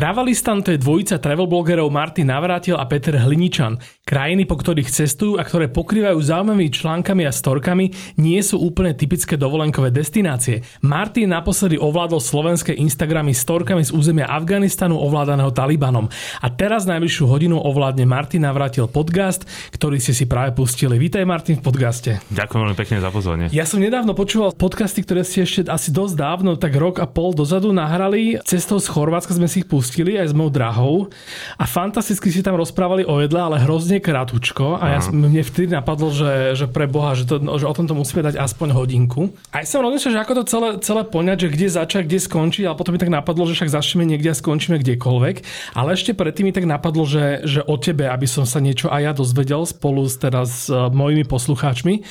Travalistan to je dvojica travel blogerov Martin Navrátil a Peter Hliničan. Krajiny, po ktorých cestujú a ktoré pokrývajú zaujímavými článkami a storkami, nie sú úplne typické dovolenkové destinácie. Martin naposledy ovládol slovenské Instagramy storkami z územia Afganistanu ovládaného Talibanom. A teraz najbližšiu hodinu ovládne Martin Navrátil podcast, ktorý ste si práve pustili. Vítaj Martin v podcaste. Ďakujem veľmi pekne za pozornie. Ja som nedávno počúval podcasty, ktoré ste ešte asi dosť dávno, tak rok a pol dozadu nahrali. Cestou z Chorvátska sme si ich pustili pustili aj s mojou drahou a fantasticky si tam rozprávali o jedle, ale hrozne kratučko a ja, mne vtedy napadlo, že, že pre Boha, že, to, že o tomto musíme dať aspoň hodinku. A ja som rozmýšľal, že ako to celé, celé poňať, že kde začať, kde skončiť, ale potom mi tak napadlo, že však začneme niekde a skončíme kdekoľvek. Ale ešte predtým mi tak napadlo, že, že o tebe, aby som sa niečo aj ja dozvedel spolu s, teraz s uh, mojimi poslucháčmi.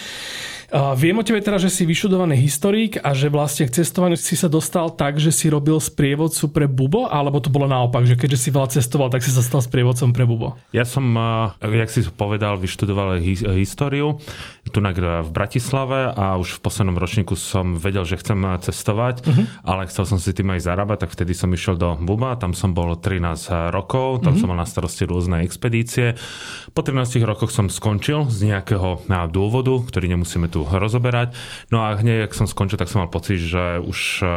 Uh, viem o tebe teraz, že si vyšudovaný historik a že vlastne k cestovaniu si sa dostal tak, že si robil sprievodcu pre Bubo, alebo to bolo naopak, že keďže si veľa cestoval, tak si sa stal sprievodcom pre Bubo? Ja som, uh, jak si povedal, vyštudoval hi- históriu tu v Bratislave a už v poslednom ročníku som vedel, že chcem cestovať, uh-huh. ale chcel som si tým aj zarábať, tak vtedy som išiel do Buba, tam som bol 13 rokov, tam uh-huh. som mal na starosti rôzne expedície. Po 13 rokoch som skončil z nejakého dôvodu, ktorý nemusíme tu rozoberať. No a hneď, ak som skončil, tak som mal pocit, že už e,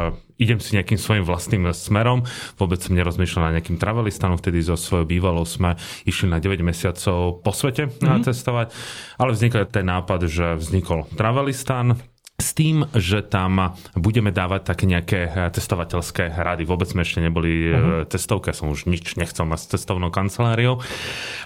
idem si nejakým svojim vlastným smerom. Vôbec som nerozmýšľal na nejakým travelistanom, vtedy so svojou bývalou sme išli na 9 mesiacov po svete mm-hmm. cestovať, ale vznikol ten nápad, že vznikol travelistan, s tým, že tam budeme dávať také nejaké testovateľské rady. Vôbec sme ešte neboli uh-huh. testovke, som už nič nechcel mať s cestovnou kanceláriou,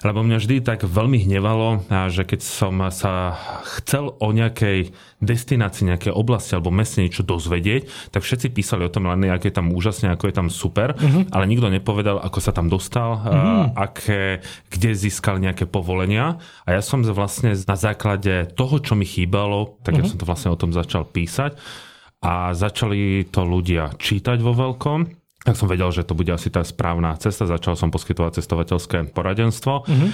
lebo mňa vždy tak veľmi hnevalo, že keď som sa chcel o nejakej destinácii, nejaké oblasti alebo meste niečo dozvedieť, tak všetci písali o tom len, aké je tam úžasne, ako je tam super, uh-huh. ale nikto nepovedal, ako sa tam dostal, uh-huh. aké, kde získal nejaké povolenia. A ja som vlastne na základe toho, čo mi chýbalo, tak uh-huh. ja som to vlastne o tom začal písať a začali to ľudia čítať vo veľkom tak som vedel, že to bude asi tá správna cesta. Začal som poskytovať cestovateľské poradenstvo. Uh-huh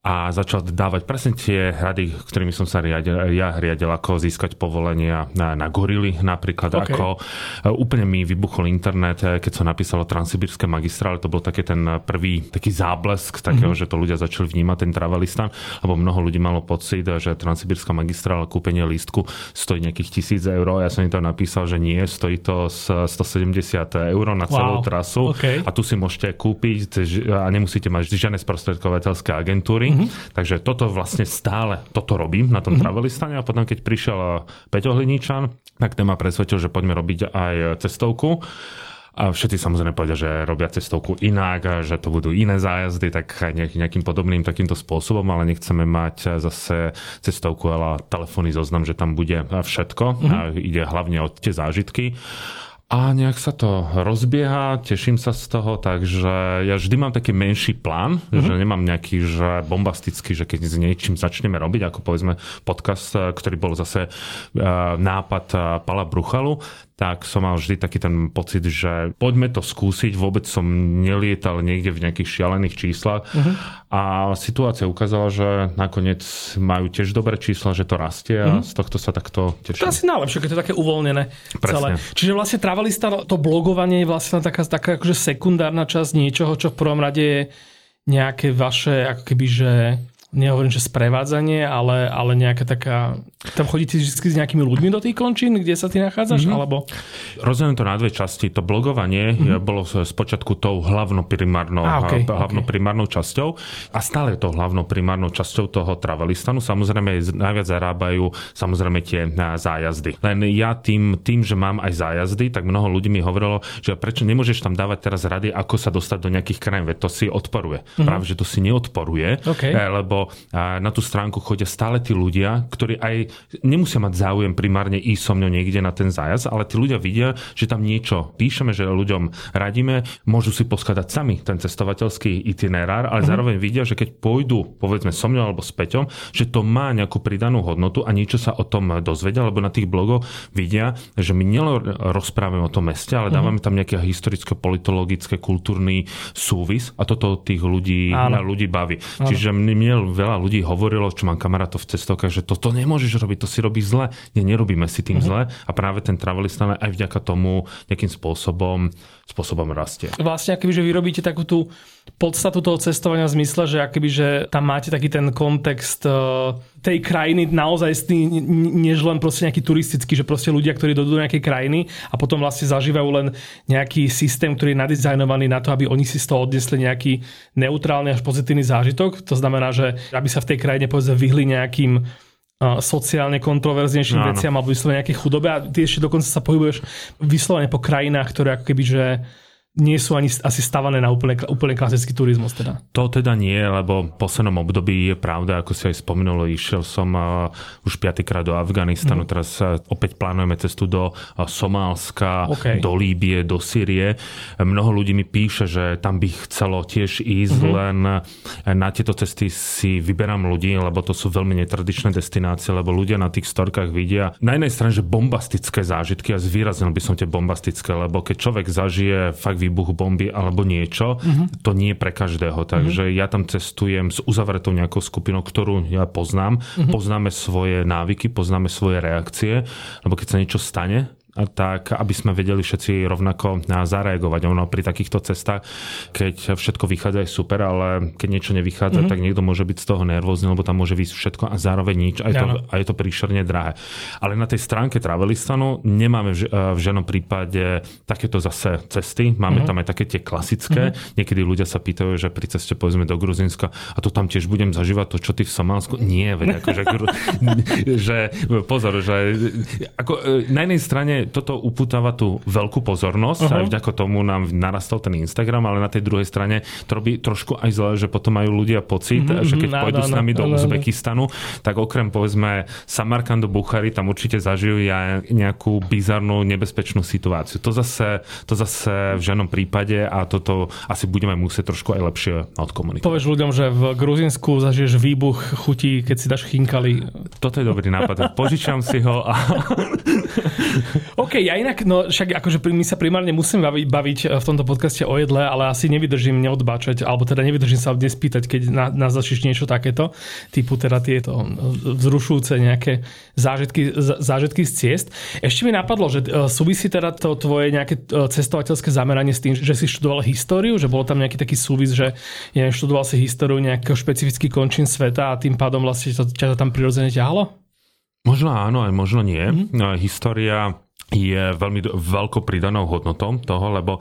a začal dávať presne tie rady, ktorými som sa riadil, ja riadil, ako získať povolenia na, na gorily napríklad, okay. ako e, úplne mi vybuchol internet, e, keď som napísal o transsibírske magistrále, to bol taký ten prvý taký záblesk takého, mm-hmm. že to ľudia začali vnímať ten travelistan, lebo mnoho ľudí malo pocit, že transsibírska magistrála, kúpenie lístku stojí nejakých tisíc eur, ja som im to napísal, že nie, stojí to 170 eur na celú wow. trasu okay. a tu si môžete kúpiť a nemusíte mať žiadne sprostredkovateľské agentúry Mm-hmm. Takže toto vlastne stále, toto robím na tom mm-hmm. travelistane a potom keď prišiel Peťo Hliničan, tak ten ma presvedčil, že poďme robiť aj cestovku. A všetci samozrejme povedia, že robia cestovku inak, že to budú iné zájazdy, tak nejakým podobným takýmto spôsobom, ale nechceme mať zase cestovku, ale telefónny zoznam, že tam bude všetko. Mm-hmm. A ide hlavne o tie zážitky. A nejak sa to rozbieha, teším sa z toho, takže ja vždy mám taký menší plán, mm-hmm. že nemám nejaký že bombastický, že keď s niečím začneme robiť, ako povedzme podcast, ktorý bol zase uh, nápad uh, Pala Bruchalu, tak som mal vždy taký ten pocit, že poďme to skúsiť, vôbec som nelietal niekde v nejakých šialených číslach uh-huh. a situácia ukázala, že nakoniec majú tiež dobré čísla, že to rastie a uh-huh. z tohto sa takto teším. To asi najlepšie, keď to je také uvoľnené Presne. celé. Čiže vlastne Travelista, to blogovanie je vlastne taká, taká akože sekundárna časť niečoho, čo v prvom rade je nejaké vaše ako keby, že nehovorím, že sprevádzanie, ale, ale nejaká taká... Tam chodíte vždy s nejakými ľuďmi do tých končín, kde sa ty nachádzaš? Mm-hmm. Alebo... Rozumiem to na dve časti. To blogovanie mm-hmm. bolo spočiatku tou hlavnoprimárnou, ah, okay, hlavnoprimárnou okay. časťou a stále je to hlavnoprimárnou časťou toho travelistanu. Samozrejme najviac zarábajú samozrejme tie zájazdy. Len ja tým, tým, že mám aj zájazdy, tak mnoho ľudí mi hovorilo, že prečo nemôžeš tam dávať teraz rady, ako sa dostať do nejakých krajín, veď to si odporuje. Mm-hmm. Práve, že to si neodporuje, okay. Eh, lebo lebo na tú stránku chodia stále tí ľudia, ktorí aj nemusia mať záujem primárne ísť so mnou niekde na ten zájazd, ale tí ľudia vidia, že tam niečo píšeme, že ľuďom radíme, môžu si poskladať sami ten cestovateľský itinerár, ale mm-hmm. zároveň vidia, že keď pôjdu, povedzme so mnou alebo s Peťom, že to má nejakú pridanú hodnotu a niečo sa o tom dozvedia, lebo na tých blogoch vidia, že my nielen rozprávame o tom meste, ale mm-hmm. dávame tam nejaké historicko-politologické, kultúrny súvis a toto tých ľudí, ľudí baví. Áno. Čiže mne veľa ľudí hovorilo, čo mám kamarátov v cestovkách, že toto nemôžeš robiť, to si robí zle. Nie, nerobíme si tým mm-hmm. zle a práve ten travelista aj vďaka tomu nejakým spôsobom spôsobom rastie. Vlastne akoby, že vy robíte takú tú podstatu toho cestovania v zmysle, že akoby, že tam máte taký ten kontext uh, tej krajiny naozaj než len proste nejaký turistický, že proste ľudia, ktorí dojdú do nejakej krajiny a potom vlastne zažívajú len nejaký systém, ktorý je nadizajnovaný na to, aby oni si z toho odnesli nejaký neutrálny až pozitívny zážitok. To znamená, že aby sa v tej krajine povedzme vyhli nejakým sociálne kontroverznejším no, veciam alebo vyslovene nejaké chudobe. A ty ešte dokonca sa pohybuješ vyslovene po krajinách, ktoré ako keby, že nie sú ani asi stavané na úplne, úplne klasický turizmus. Teda. To teda nie, lebo v poslednom období je pravda, ako si aj spomenul, išiel som uh, už piatýkrát do Afganistanu, mm. teraz uh, opäť plánujeme cestu do uh, Somálska, okay. do Líbie, do Sýrie. Mnoho ľudí mi píše, že tam by chcelo tiež ísť, mm-hmm. len na tieto cesty si vyberám ľudí, lebo to sú veľmi netradičné destinácie, lebo ľudia na tých storkách vidia na jednej strane, že bombastické zážitky a zvýraznil by som tie bombastické, lebo keď človek zažije fakt výbuch bomby alebo niečo, uh-huh. to nie je pre každého. Takže uh-huh. ja tam cestujem s uzavretou nejakou skupinou, ktorú ja poznám. Uh-huh. Poznáme svoje návyky, poznáme svoje reakcie, lebo keď sa niečo stane, tak aby sme vedeli všetci rovnako zareagovať. Ono pri takýchto cestách, keď všetko vychádza je super, ale keď niečo nevychádza, mm-hmm. tak niekto môže byť z toho nervózny, lebo tam môže výsť všetko a zároveň nič a je, to, a je to príšerne drahé. Ale na tej stránke Travelistanu nemáme v, v žiadnom prípade takéto zase cesty. Máme mm-hmm. tam aj také tie klasické. Mm-hmm. Niekedy ľudia sa pýtajú, že pri ceste povedzme do Gruzinska a to tam tiež budem zažívať to, čo ty v Somálsku. Nie, veď akože, že pozor, že ako, e, na jednej strane toto uputáva tú veľkú pozornosť, uh-huh. aj vďako tomu nám narastol ten Instagram, ale na tej druhej strane to robí trošku aj zle, že potom majú ľudia pocit, uh-huh. že keď no, pôjdu no, s nami no, do no, Uzbekistanu, tak okrem povedzme Samarkandu, Buchary, tam určite zažijú aj nejakú bizarnú, nebezpečnú situáciu. To zase, to zase v žiadnom prípade a toto asi budeme musieť trošku aj lepšie odkomunikovať. Povieš ľuďom, že v Gruzinsku zažiješ výbuch chutí, keď si dáš chinkali. Toto je dobrý nápad. Požičam si ho a... OK, ja inak, no však akože my sa primárne musím baviť, baviť eh, v tomto podcaste o jedle, ale asi nevydržím neodbáčať, alebo teda nevydržím sa dnes pýtať, keď na, nás niečo takéto, typu teda tieto eh, vzrušujúce nejaké zážitky, zážitky z ciest. Ešte mi napadlo, že eh, súvisí teda to tvoje nejaké cestovateľské zameranie s tým, že si študoval históriu, že bolo tam nejaký taký súvis, že ja študoval si históriu nejakého špecifický končín sveta a tým pádom vlastne to, ťa to tam prirodzene ťahalo? Možno áno, aj možno nie. Mm-hmm. História je veľmi veľkou pridanou hodnotou toho, lebo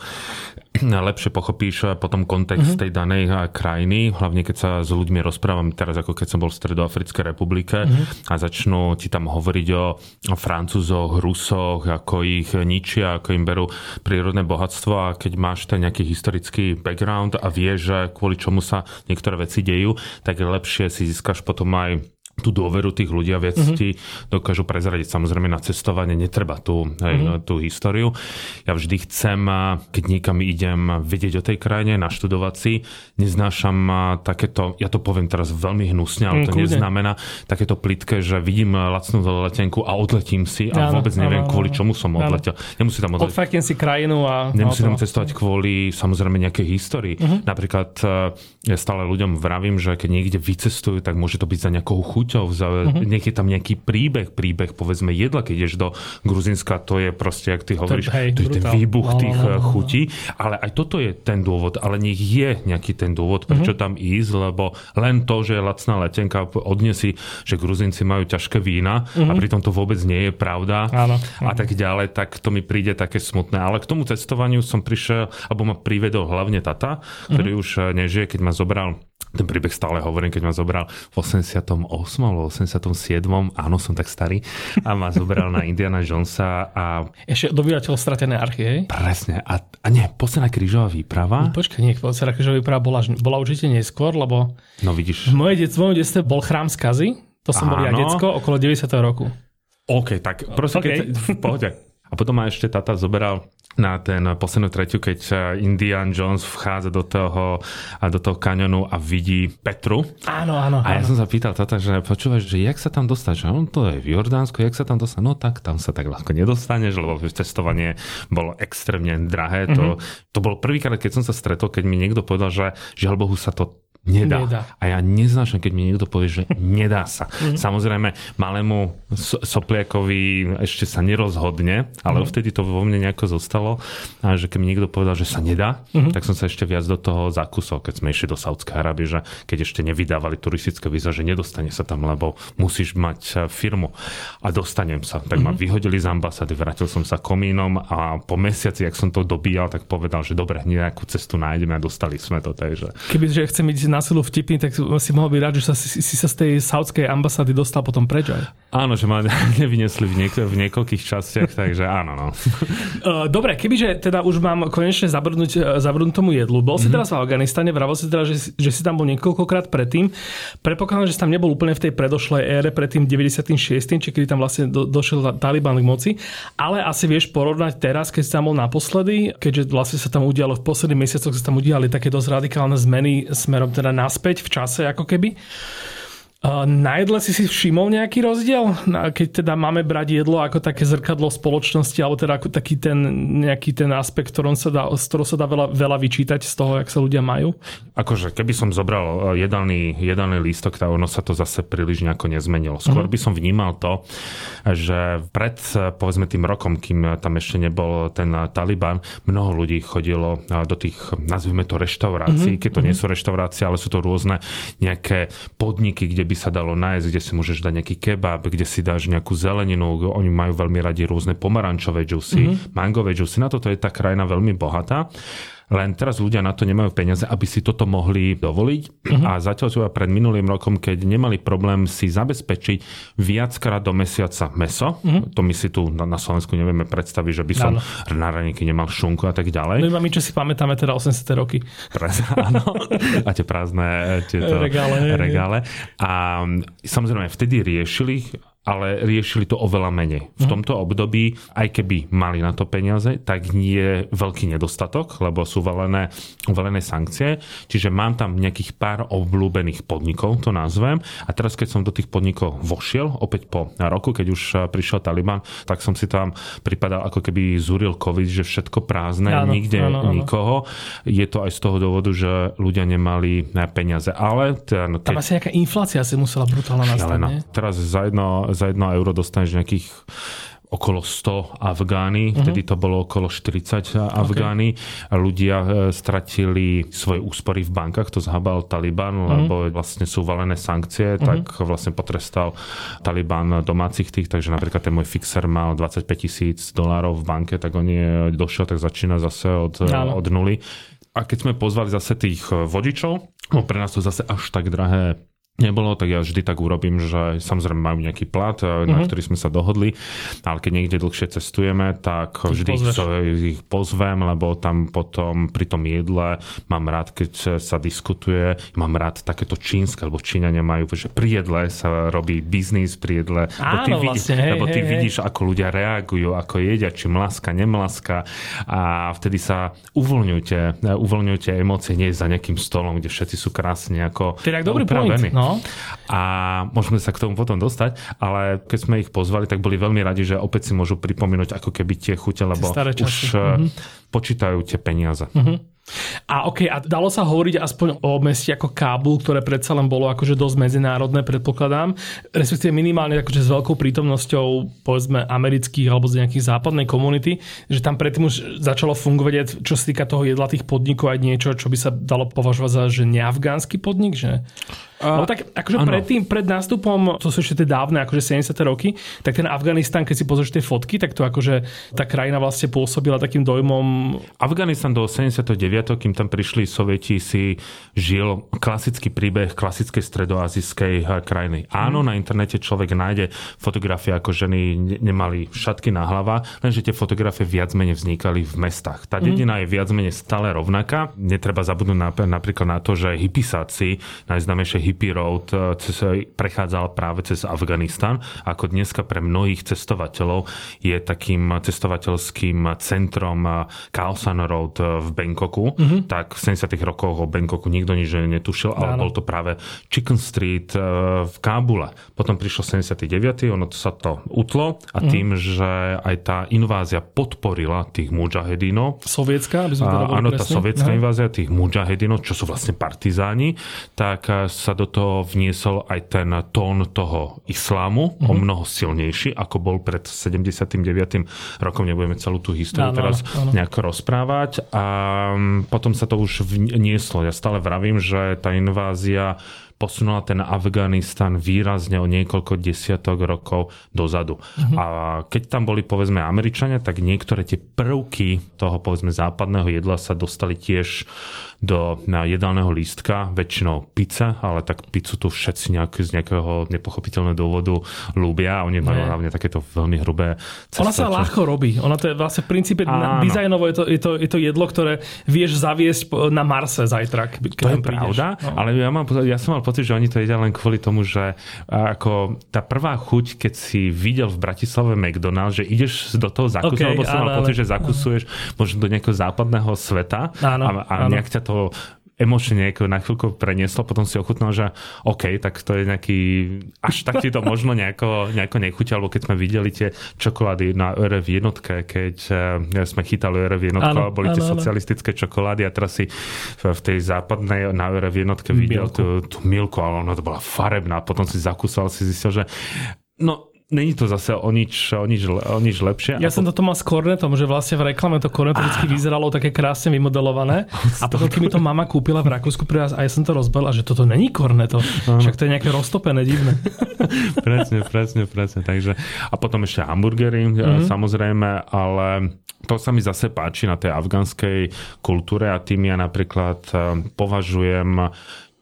lepšie pochopíš potom kontext mm-hmm. tej danej krajiny, hlavne keď sa s ľuďmi rozprávam teraz, ako keď som bol v Stredoafrickej republike mm-hmm. a začnú ti tam hovoriť o, Francúzoch, Rusoch, ako ich ničia, ako im berú prírodné bohatstvo a keď máš ten nejaký historický background a vieš, že kvôli čomu sa niektoré veci dejú, tak lepšie si získaš potom aj tú dôveru tých ľudí a viac mm-hmm. ti dokážu prezradiť. Samozrejme na cestovanie netreba tú, hej, mm-hmm. tú históriu. Ja vždy chcem, keď niekam idem vedieť o tej krajine, naštudovať si, neznášam takéto, ja to poviem teraz veľmi hnusne, ale mm, to kľudne. neznamená takéto plitke, že vidím lacnú letenku a odletím si a vôbec neviem, áno, kvôli čomu som odletel. Nemusí tam odletieť. si krajinu a... Nemusí tam cestovať kvôli samozrejme nejakej histórii. Mm-hmm. Napríklad ja stále ľuďom vravím, že keď niekde vycestujú, tak môže to byť za nejakou chuť chuťou, za, uh-huh. nech je tam nejaký príbeh, príbeh povedzme jedla, keď ideš do Gruzinska, to je proste, ak ty hovoríš, to, hej, to je ten výbuch no, tých no, no, no. chutí, ale aj toto je ten dôvod, ale nech je nejaký ten dôvod, prečo uh-huh. tam ísť, lebo len to, že je lacná letenka, odnesí, že Gruzinci majú ťažké vína uh-huh. a pritom to vôbec nie je pravda áno, áno. a tak ďalej, tak to mi príde také smutné. Ale k tomu cestovaniu som prišiel, alebo ma privedol hlavne tata, ktorý uh-huh. už nežije, keď ma zobral ten príbeh stále hovorím, keď ma zobral v 88. alebo 87. Áno, som tak starý. A ma zobral na Indiana Jonesa a... Ešte dobyvateľ stratené archy, hej? Presne. A, a nie, posledná krížová výprava. No, počkaj, nie, posledná krížová výprava bola, bola určite neskôr, lebo... No vidíš. V mojom detstve bol chrám skazy. To som Áno. bol ja decko okolo 90. roku. OK, tak prosím, okay. keď, v pohode. A potom ma ešte tata zoberal na ten poslednú tretiu, keď Indian Jones vchádza do toho, do toho kanionu a vidí Petru. Áno, áno. A ja áno. som sa pýtal tata, že počúvaš, že jak sa tam dostať? Že on to je v Jordánsku, jak sa tam dostať? No tak tam sa tak ľahko nedostaneš, lebo cestovanie bolo extrémne drahé. Mm-hmm. To, mhm. to bol prvýkrát, keď som sa stretol, keď mi niekto povedal, že žiaľ Bohu sa to Nedá. nedá. A ja neznášam, keď mi niekto povie, že nedá sa. Mm. Samozrejme, malému sopliakovi ešte sa nerozhodne, ale mm. vtedy to vo mne nejako zostalo. A že keď mi niekto povedal, že sa nedá, mm. tak som sa ešte viac do toho zakusol, keď sme išli do Saudskej Arábie, že keď ešte nevydávali turistické víza, že nedostane sa tam, lebo musíš mať e, firmu. A dostanem sa. Tak ma mhm. vyhodili z ambasády, vrátil som sa komínom a po mesiaci, ak som to dobíjal, tak povedal, že dobre, nejakú cestu nájdeme a dostali sme to. Takže... Keby, že chcem ísť na silu vtipný, tak si mohol byť rád, že sa, si, si sa z tej saudskej ambasády dostal potom preč aj. Áno, že ma nevynesli v, niek- v niekoľkých častiach, takže áno. No. Dobre, kebyže teda už mám konečne zabrnúť, e, zabrnúť tomu jedlu. Bol mm-hmm. si mhm. teraz v Afganistane, vravel si teda, že, že si tam bol niekoľkokrát predtým. Predpokladám, že si tam nebol úplne v tej predošlej ére, pred tým 96., či kedy tam vlastne do, došiel Taliban k moci, ale asi vieš porovnať teraz, keď si tam bol naposledy, keďže vlastne sa tam udialo v posledných mesiacoch sa tam udiali také dosť radikálne zmeny smerom teda naspäť v čase ako keby. Na jedle si si všimol nejaký rozdiel? Keď teda máme brať jedlo ako také zrkadlo spoločnosti, alebo teda ako taký ten nejaký ten aspekt, ktorom sa dá, z ktorého sa dá veľa, veľa vyčítať z toho, jak sa ľudia majú? Akože keby som zobral e, jedálny, jedálny lístok, tak ono sa to zase príliš nejako nezmenilo. Skôr uh-huh. by som vnímal to, že pred e, povedzme tým rokom, kým tam ešte nebol ten Taliban, mnoho ľudí chodilo e, do tých, nazvime to reštaurácií, uh-huh. keď to uh-huh. nie sú reštaurácie, ale sú to rôzne nejaké podniky, kde by sa dalo nájsť, kde si môžeš dať nejaký kebab, kde si dáš nejakú zeleninu. Oni majú veľmi radi rôzne pomarančové džusy, mm-hmm. mangové džusy. Na toto je tá krajina veľmi bohatá. Len teraz ľudia na to nemajú peniaze, aby si toto mohli dovoliť. Uh-huh. A zatiaľ čo pred minulým rokom, keď nemali problém si zabezpečiť viackrát do mesiaca meso, uh-huh. to my si tu na, na Slovensku nevieme predstaviť, že by som áno. na raníky nemal šunku a tak ďalej. No iba my, čo si pamätáme teda 80. roky. Prez, áno. A tie prázdne tieto regále. regále. A samozrejme, vtedy riešili ale riešili to oveľa menej. V mhm. tomto období, aj keby mali na to peniaze, tak nie je veľký nedostatok, lebo sú valené, valené sankcie. Čiže mám tam nejakých pár obľúbených podnikov, to nazvem. A teraz, keď som do tých podnikov vošiel, opäť po roku, keď už prišiel Taliban, tak som si tam pripadal, ako keby zúril COVID, že všetko prázdne, áno, nikde áno, áno. nikoho. Je to aj z toho dôvodu, že ľudia nemali peniaze. Ale ten, keď... Tam asi nejaká inflácia si musela brutálna nastať, Teraz za jedno, za jedno euro dostaneš nejakých okolo 100 Afgány, uh-huh. vtedy to bolo okolo 40 Afgány. Okay. Ľudia e, stratili svoje úspory v bankách, to zhabal Taliban, uh-huh. lebo vlastne sú valené sankcie, uh-huh. tak vlastne potrestal Taliban domácich tých, takže napríklad ten môj fixer mal 25 tisíc dolárov v banke, tak on je došiel, tak začína zase od, od nuly. A keď sme pozvali zase tých vodičov, no pre nás to zase až tak drahé nebolo, tak ja vždy tak urobím, že samozrejme majú nejaký plat, mm-hmm. na mhm. ktorý sme sa dohodli, ale keď niekde dlhšie cestujeme, tak vždy ich, ich pozvem, lebo tam potom pri tom jedle mám rád, keď sa diskutuje, mám rád takéto čínske, lebo Číňania majú, že pri jedle sa robí biznis pri jedle, Áno, lebo ty, vlastne, vidíš, hej, lebo ty hej, vidíš, hej. ako ľudia reagujú, ako jedia, či mlaska, nemlaska a vtedy sa uvoľňujete, uvoľňujete emócie, nie za nejakým stolom, kde všetci sú krásne ako Teda dobrý point, no. A môžeme sa k tomu potom dostať, ale keď sme ich pozvali, tak boli veľmi radi, že opäť si môžu pripomínať ako keby tie chute, lebo už mm-hmm. počítajú tie peniaze. Mm-hmm. A ok, a dalo sa hovoriť aspoň o meste ako Kábul, ktoré predsa len bolo akože dosť medzinárodné, predpokladám, respektíve minimálne akože s veľkou prítomnosťou povedzme amerických alebo z nejakých západnej komunity, že tam predtým už začalo fungovať, čo sa týka toho jedla tých podnikov aj niečo, čo by sa dalo považovať za že neafgánsky podnik, že? Uh, no tak akože predtým, pred nástupom, to sú ešte tie dávne, akože 70. roky, tak ten Afganistan, keď si pozrieš tie fotky, tak to akože tá krajina vlastne pôsobila takým dojmom... Afganistan do 79 kým tam prišli Sovieti, si žil klasický príbeh klasickej stredoazijskej eh, krajiny. Áno, mm. na internete človek nájde fotografie, ako ženy nemali šatky na hlava, lenže tie fotografie viac menej vznikali v mestách. Tá mhm. dedina mm. je viac menej stále rovnaká. Netreba zabudnúť na, napríklad na to, že hypisáci, najznámejšie hippie road, eh, prechádzal práve cez Afganistan, ako dneska pre mnohých cestovateľov je takým cestovateľským centrom Khaosan Road v Bangkoku, mm-hmm. tak v 70. rokoch o Bangkoku nikto nič netušil, ale Áno. bol to práve Chicken Street e, v Kábule. Potom prišlo 79. ono sa to utlo a mm-hmm. tým, že aj tá invázia podporila tých mujahedinov. Sovietská, aby sme to Áno, tá sovietská invázia tých mujahedinov, čo sú vlastne partizáni, tak e, sa do toho vniesol aj ten tón toho islámu, mm-hmm. o mhm. mnoho silnejší, ako bol pred 79. rokom. Nebudeme celú tú históriu áno, teraz áno. nejako rozprávať. A mm, potom sa to už vnieslo. Ja stále vravím, že tá invázia posunula ten Afganistan výrazne o niekoľko desiatok rokov dozadu. Uh-huh. A keď tam boli povedzme Američania, tak niektoré tie prvky toho povedzme západného jedla sa dostali tiež do na jedálneho lístka, väčšinou pizza, ale tak pizzu tu všetci nejak, z nejakého nepochopiteľného dôvodu ľúbia a oni majú hlavne takéto veľmi hrubé cesto. Ona sa ľahko robí. Ona to je vlastne v princípe Áno. dizajnovo je to, je, to, je to jedlo, ktoré vieš zaviesť na Marse zajtra. Keď to je pravda, no. ale ja, mám, ja som mal pocit, že oni to jedia len kvôli tomu, že ako tá prvá chuť, keď si videl v Bratislave McDonald's, že ideš do toho zakusovať, okay, lebo som mal pocit, že zakusuješ možno do nejakého západného sveta áno, a, a áno. nejak ťa to emočne nejako na chvíľku prenieslo, potom si ochutnal, že OK, tak to je nejaký, až tak ti to možno nejako, nejako nechutí, alebo keď sme videli tie čokolády na RF jednotke, keď ja sme chytali RF jednotku a boli tie socialistické čokolády a teraz si v tej západnej na RF jednotke videl tú, tú milku, ale ona to bola farebná, potom si zakúsal, si zistil, že no Není to zase o nič, o nič, o nič lepšie. Ja som toto mal s kornetom, že vlastne v reklame to korneto vždy vyzeralo také krásne vymodelované. A potom, keď mi to mama kúpila v Rakúsku pri vás, a ja som to rozbel, a že toto není korneto. Však to je nejaké roztopené, divné. presne, presne, presne. Takže, a potom ešte hamburgery, mm-hmm. samozrejme, ale to sa mi zase páči na tej afganskej kultúre a tým ja napríklad eh, považujem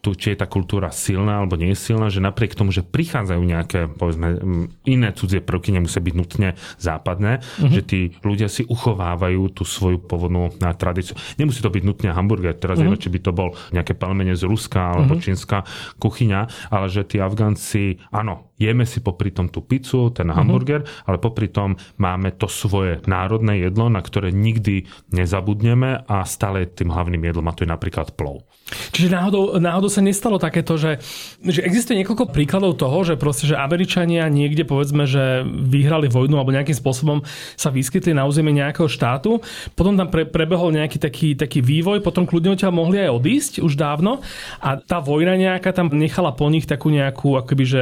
tu, či je tá kultúra silná alebo nie je silná, že napriek tomu, že prichádzajú nejaké povedzme, iné cudzie prvky, nemusia byť nutne západné, mm-hmm. že tí ľudia si uchovávajú tú svoju pôvodnú tradíciu. Nemusí to byť nutne hamburger, teraz mm-hmm. je, či by to bol nejaké palmene z Ruska alebo mm-hmm. čínska kuchyňa, ale že tí Afgánci, áno, jeme si popri tom tú pizzu, ten mm-hmm. hamburger, ale popri tom máme to svoje národné jedlo, na ktoré nikdy nezabudneme a stále tým hlavným jedlom a to je napríklad plov. Čiže náhodou, náhodou sa nestalo takéto, že, že existuje niekoľko príkladov toho, že proste, že Američania niekde povedzme, že vyhrali vojnu alebo nejakým spôsobom sa vyskytli na území nejakého štátu, potom tam pre, prebehol nejaký taký, taký vývoj, potom kľudne odtiaľ mohli aj odísť už dávno a tá vojna nejaká tam nechala po nich takú nejakú akoby, že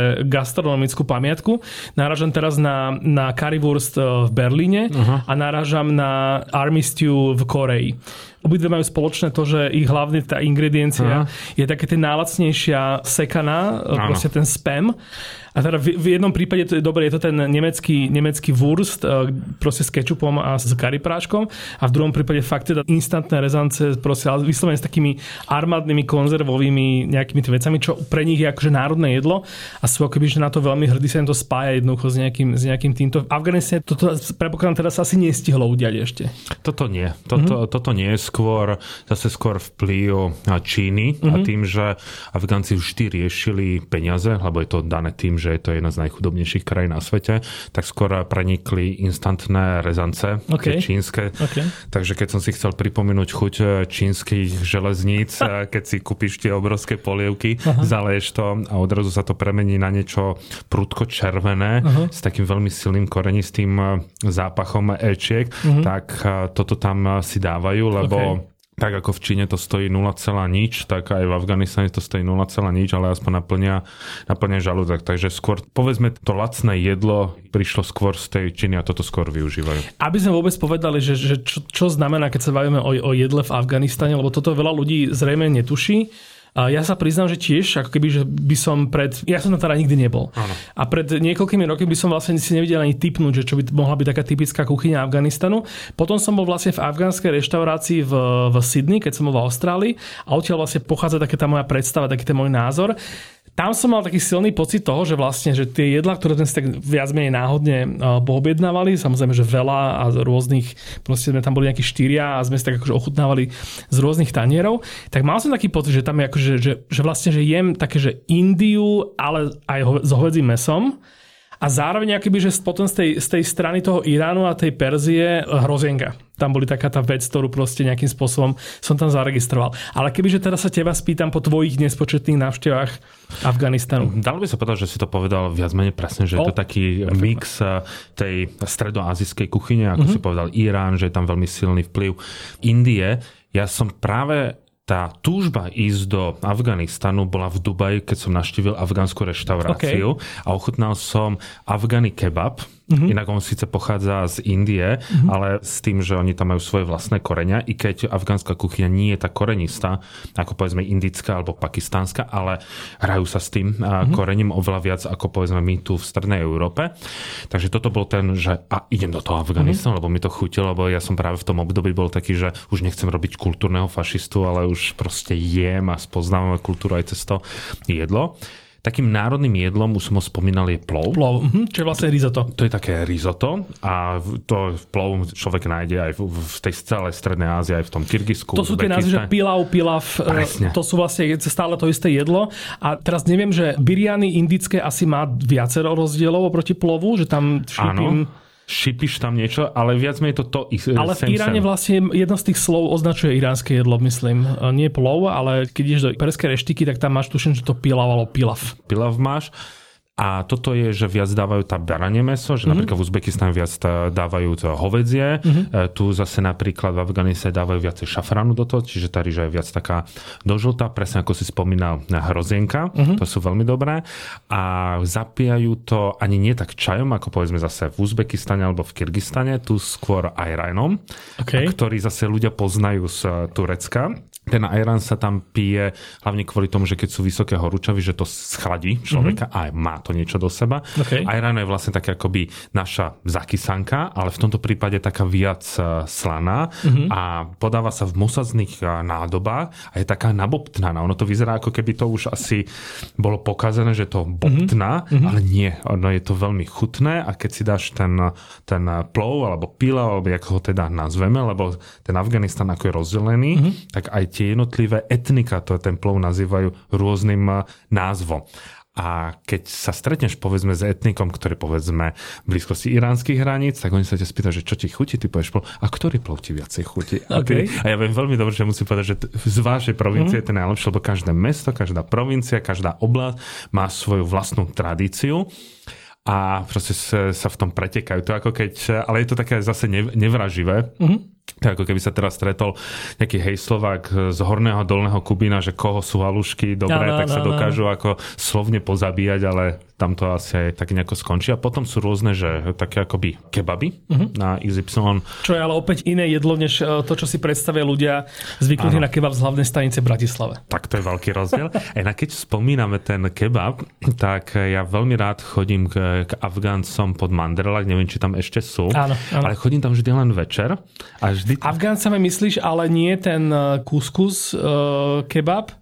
gastronomickú pamiatku. Náražam teraz na, na currywurst eh, v Berlíne uh-huh. a náražam na army stew v Koreji obidve majú spoločné to, že ich hlavne tá ingrediencia uh-huh. je také tá najlacnejšia sekaná, Áno. proste ten spam. A teda v, v jednom prípade to je dobre, je to ten nemecký, nemecký wurst, e, proste s kečupom a s karipráškom a v druhom prípade fakt teda instantné rezance, proste ale vyslovene s takými armádnymi konzervovými nejakými tými vecami, čo pre nich je akože národné jedlo a sú akoby, že na to veľmi hrdí sa im to spája jednoducho s nejakým, s nejakým týmto. V Afganistane toto predpokladám sa asi nestihlo udiať ešte. Toto nie. Toto, mm-hmm. toto nie je skôr, zase skôr vplyv Číny mm-hmm. a mhm. tým, že Afgánci vždy riešili peniaze, lebo je to dané tým, že je to jedna z najchudobnejších krajín na svete, tak skôr prenikli instantné rezance, okay. čínske. Okay. Takže keď som si chcel pripomenúť chuť eh, čínskych železníc, eh, keď si kúpiš tie obrovské polievky, Aha. zaleješ to a odrazu sa to premení na niečo prudko červené Aha. s takým veľmi silným korenistým eh, zápachom ečiek, uh-huh. tak toto tam si dávajú, lebo okay tak ako v Číne to stojí 0, nič, tak aj v Afganistane to stojí 0, nič, ale aspoň naplňa, naplňa žalúdok. Takže skôr, povedzme, to lacné jedlo prišlo skôr z tej Číny a toto skôr využívajú. Aby sme vôbec povedali, že, že čo, čo znamená, keď sa bavíme o, o jedle v Afganistane, lebo toto veľa ľudí zrejme netuší, A ja sa priznám, že tiež, ako keby, že by som pred... Ja som tam teda nikdy nebol. Áno. A pred niekoľkými rokmi by som vlastne si nevedel ani typnúť, že čo by mohla byť taká typická kuchyňa Afganistanu. Potom som bol vlastne v afgánskej reštaurácii v, v Sydney, keď som bol v Austrálii a odtiaľ vlastne pochádza taká tá moja predstava, taký ten môj názor tam som mal taký silný pocit toho, že vlastne, že tie jedlá, ktoré sme si tak viac menej náhodne poobjednávali, samozrejme, že veľa a z rôznych, proste sme tam boli nejakí štyria a sme si tak akože ochutnávali z rôznych tanierov, tak mal som taký pocit, že tam je akože, že, že vlastne, že jem také, že Indiu, ale aj s hovedzím mesom a zároveň akoby, že potom z tej, z tej strany toho Iránu a tej Perzie hrozienka. Tam boli taká tá vec, ktorú proste nejakým spôsobom som tam zaregistroval. Ale kebyže teraz sa teba spýtam po tvojich nespočetných návštevách Afganistanu. Dalo by sa povedať, že si to povedal viac menej presne, že o, je to taký perfect. mix eh, tej stredoazijskej kuchyne, ako mm-hmm. si povedal Irán, že je tam veľmi silný vplyv Indie. Ja som práve tá túžba ísť do Afganistanu bola v Dubaji, keď som naštívil afgánsku reštauráciu okay. a ochutnal som afgany kebab, Mm-hmm. Inak on síce pochádza z Indie, mm-hmm. ale s tým, že oni tam majú svoje vlastné korenia, i keď afgánska kuchyňa nie je tak korenistá, ako povedzme indická alebo pakistánska, ale hrajú sa s tým mm-hmm. korením oveľa viac ako povedzme my tu v strednej Európe. Takže toto bol ten, že a idem do toho Afganistanu, mm-hmm. lebo mi to chutilo, lebo ja som práve v tom období bol taký, že už nechcem robiť kultúrneho fašistu, ale už proste jem a spoznávam kultúru aj cez to jedlo. Takým národným jedlom, už som ho spomínal, je plov. Plov, uh-huh, čo je vlastne risotto. To je také risotto a to plov človek nájde aj v, v tej celej Strednej Ázii, aj v tom Kyrgyzsku. To sú tie názvy, že pilav, pilav, e, Presne. to sú vlastne stále to isté jedlo. A teraz neviem, že biryany indické asi má viacero rozdielov oproti plovu, že tam šípim... Áno šipíš tam niečo, ale viac menej to to ich Ale v Iráne vlastne jedno z tých slov označuje iránske jedlo, myslím. E, nie plov, ale keď ideš do perskej reštiky, tak tam máš tušen, že to pilav alebo pilav. Pilav máš. A toto je, že viac dávajú tá baranie meso, že mm-hmm. napríklad v Uzbekistane viac dávajú to hovedzie, mm-hmm. tu zase napríklad v Afganistane dávajú viacej šafránu do toho, čiže tá ryža je viac taká dožltá, presne ako si spomínal hrozienka, mm-hmm. to sú veľmi dobré. A zapíjajú to ani nie tak čajom, ako povedzme zase v Uzbekistane alebo v Kyrgyzstane, tu skôr ajrajnom, okay. ktorý zase ľudia poznajú z Turecka ten ajran sa tam pije hlavne kvôli tomu, že keď sú vysoké horúčavy, že to schladí človeka mm-hmm. a má to niečo do seba. Okay. Ajran je vlastne také akoby naša zakysanka, ale v tomto prípade taká viac e, slaná mm-hmm. a podáva sa v mosazných e, nádobách a je taká nabobtnaná. Ono to vyzerá ako keby to už asi bolo pokazené, že to bobtná, mm-hmm. ale nie. Ono je to veľmi chutné a keď si dáš ten, ten plov alebo pila, alebo ako ho teda nazveme, lebo ten Afganistan ako je rozdelený, mm-hmm. tak aj tie jednotlivé etnika, to ten plov nazývajú rôznym eh, názvom. A keď sa stretneš povedzme s etnikom, ktorý povedzme v blízkosti iránskych hraníc, tak oni sa ťa spýtajú, že čo ti chutí, ty povieš plov, a ktorý plov ti viacej chutí? Okay. A ja viem veľmi dobre, že musím povedať, že z vašej provincie mm-hmm. je to najlepšie, lebo každé mesto, každá provincia, každá oblasť má svoju vlastnú tradíciu a proste sa v tom pretekajú. To ako keď, ale je to také zase nevraživé. Mm-hmm tak ako keby sa teraz stretol nejaký hej Slovák z horného dolného Kubína, že koho sú halušky dobré, no, no, tak sa no, dokážu no. ako slovne pozabíjať, ale tam to asi aj tak nejako skončí. A potom sú rôzne, že také akoby kebaby uh-huh. na XY. Čo je ale opäť iné jedlo, než e, to, čo si predstavia ľudia zvyknutí na kebab z hlavnej stanice v Bratislave. Tak to je veľký rozdiel. Aj na keď spomíname ten kebab, tak ja veľmi rád chodím k, k Afgáncom pod Manderlak, neviem, či tam ešte sú, áno, áno. ale chodím tam vždy len večer. A vždy... Afgáncami myslíš, ale nie ten e, kuskus uh, kebab,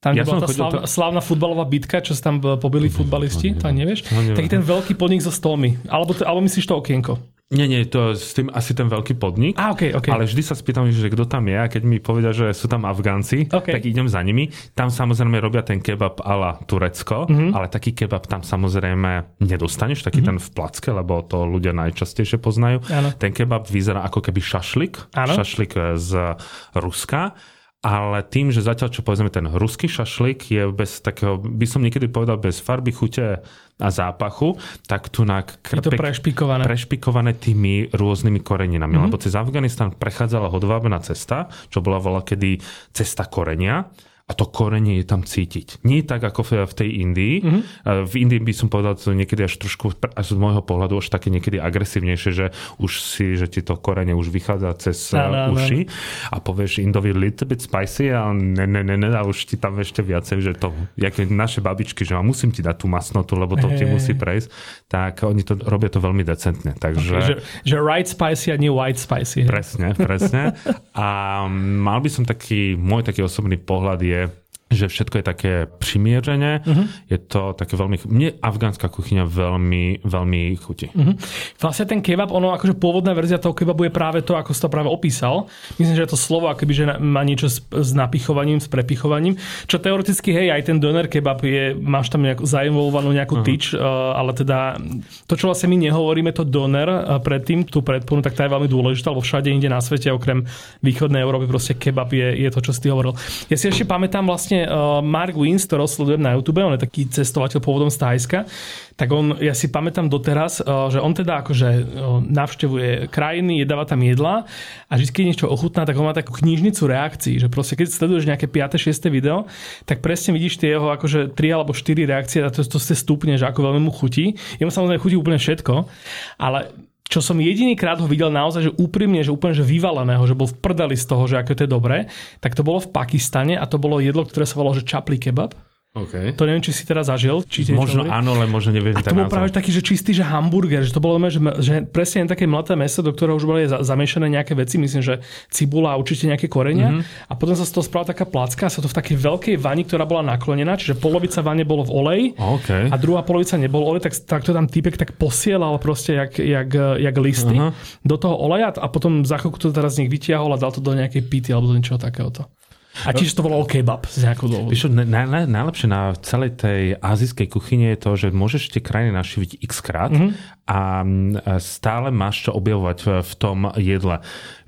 tam ja bola tá slávna, to... slávna futbalová bitka, čo sa tam pobili futbalisti, to nevieš? No, Taký ten veľký podnik so stolmi. Alebo, to, alebo myslíš to okienko? Nie, nie, to s tým asi ten veľký podnik. A, okay, okay. Ale vždy sa spýtam, že kto tam je a keď mi povedia, že sú tam Afgánci, okay. tak idem za nimi. Tam samozrejme robia ten kebab ala Turecko, mm-hmm. ale taký kebab tam samozrejme nedostaneš, taký mm-hmm. ten v placke, lebo to ľudia najčastejšie poznajú. Ano. Ten kebab vyzerá ako keby šašlik, ano. šašlik z Ruska ale tým, že zatiaľ, čo povedzme ten ruský šašlik je bez takého, by som niekedy povedal, bez farby, chute a zápachu, tak tu na krpek, je to prešpikované. prešpikované tými rôznymi koreninami. Mm-hmm. Lebo cez Afganistan prechádzala hodvábená cesta, čo bola voľa kedy cesta korenia a to korenie je tam cítiť. Nie tak ako v tej Indii. Mm-hmm. V Indii by som povedal to niekedy až trošku, až z môjho pohľadu, až také niekedy agresívnejšie, že už si, že ti to korenie už vychádza cez no, no, uši no. a povieš Indovi little bit spicy a ne, ne, ne, ne, a už ti tam ešte viacej, že to, jak naše babičky, že musím ti dať tú masnotu, lebo to hey. ti musí prejsť, tak oni to robia to veľmi decentne. Takže... Okay, že, že right spicy a nie white spicy. Presne, presne. a mal by som taký, môj taký osobný pohľad je, že všetko je také primierené. Uh-huh. Je to také veľmi... Mne afgánska kuchyňa veľmi, veľmi chutí. Uh-huh. Vlastne ten kebab, ono akože pôvodná verzia toho kebabu je práve to, ako si to práve opísal. Myslím, že je to slovo akoby, že má niečo s, s napichovaním, s prepichovaním. Čo teoreticky, hej, aj ten doner kebab je, máš tam nejakú zainvolovanú nejakú uh-huh. tyč, uh, ale teda to, čo vlastne my nehovoríme, to doner uh, predtým, tú predponu, tak tá je veľmi dôležitá, lebo všade inde na svete, okrem východnej Európy, proste kebab je, je to, čo si hovoril. Ja si ešte pamätám vlastne uh, Mark Wins, ktorého sledujem na YouTube, on je taký cestovateľ pôvodom z Thajska, tak on, ja si pamätám doteraz, uh, že on teda akože uh, navštevuje krajiny, jedáva tam jedla a vždy, keď niečo ochutná, tak on má takú knižnicu reakcií, že proste keď sleduješ nejaké 5. 6. video, tak presne vidíš tie jeho akože 3 alebo 4 reakcie a to, to ste stupne, že ako veľmi mu chutí. Jemu samozrejme chutí úplne všetko, ale čo som jedinýkrát ho videl naozaj, že úprimne, že úplne že vyvaleného, že bol v prdeli z toho, že ako to je dobré, tak to bolo v Pakistane a to bolo jedlo, ktoré sa volalo, že čapli kebab. Okay. To neviem, či si teraz zažil. Či možno áno, ale možno neviem. A to bol práve taký, že čistý, že hamburger, že to bolo že, že presne také mladé meso, do ktorého už boli zamiešané nejaké veci, myslím, že cibula a určite nejaké korenia. Mm-hmm. A potom sa z toho spravila taká placka, sa to v takej veľkej vani, ktorá bola naklonená, čiže polovica vane bolo v oleji okay. a druhá polovica nebol olej, tak, tak to tam týpek tak posielal proste jak, jak, jak listy uh-huh. do toho oleja a potom za chvíľku to teraz z nich vytiahol a dal to do nejakej pity alebo do niečoho takéhoto. A tiež to volalo kebab z nejakého dôvodu. Víš, na, na, najlepšie na celej tej azijskej kuchyni je to, že môžeš tie krajiny naštíviť x krát mm-hmm. a stále máš čo objavovať v, v tom jedle.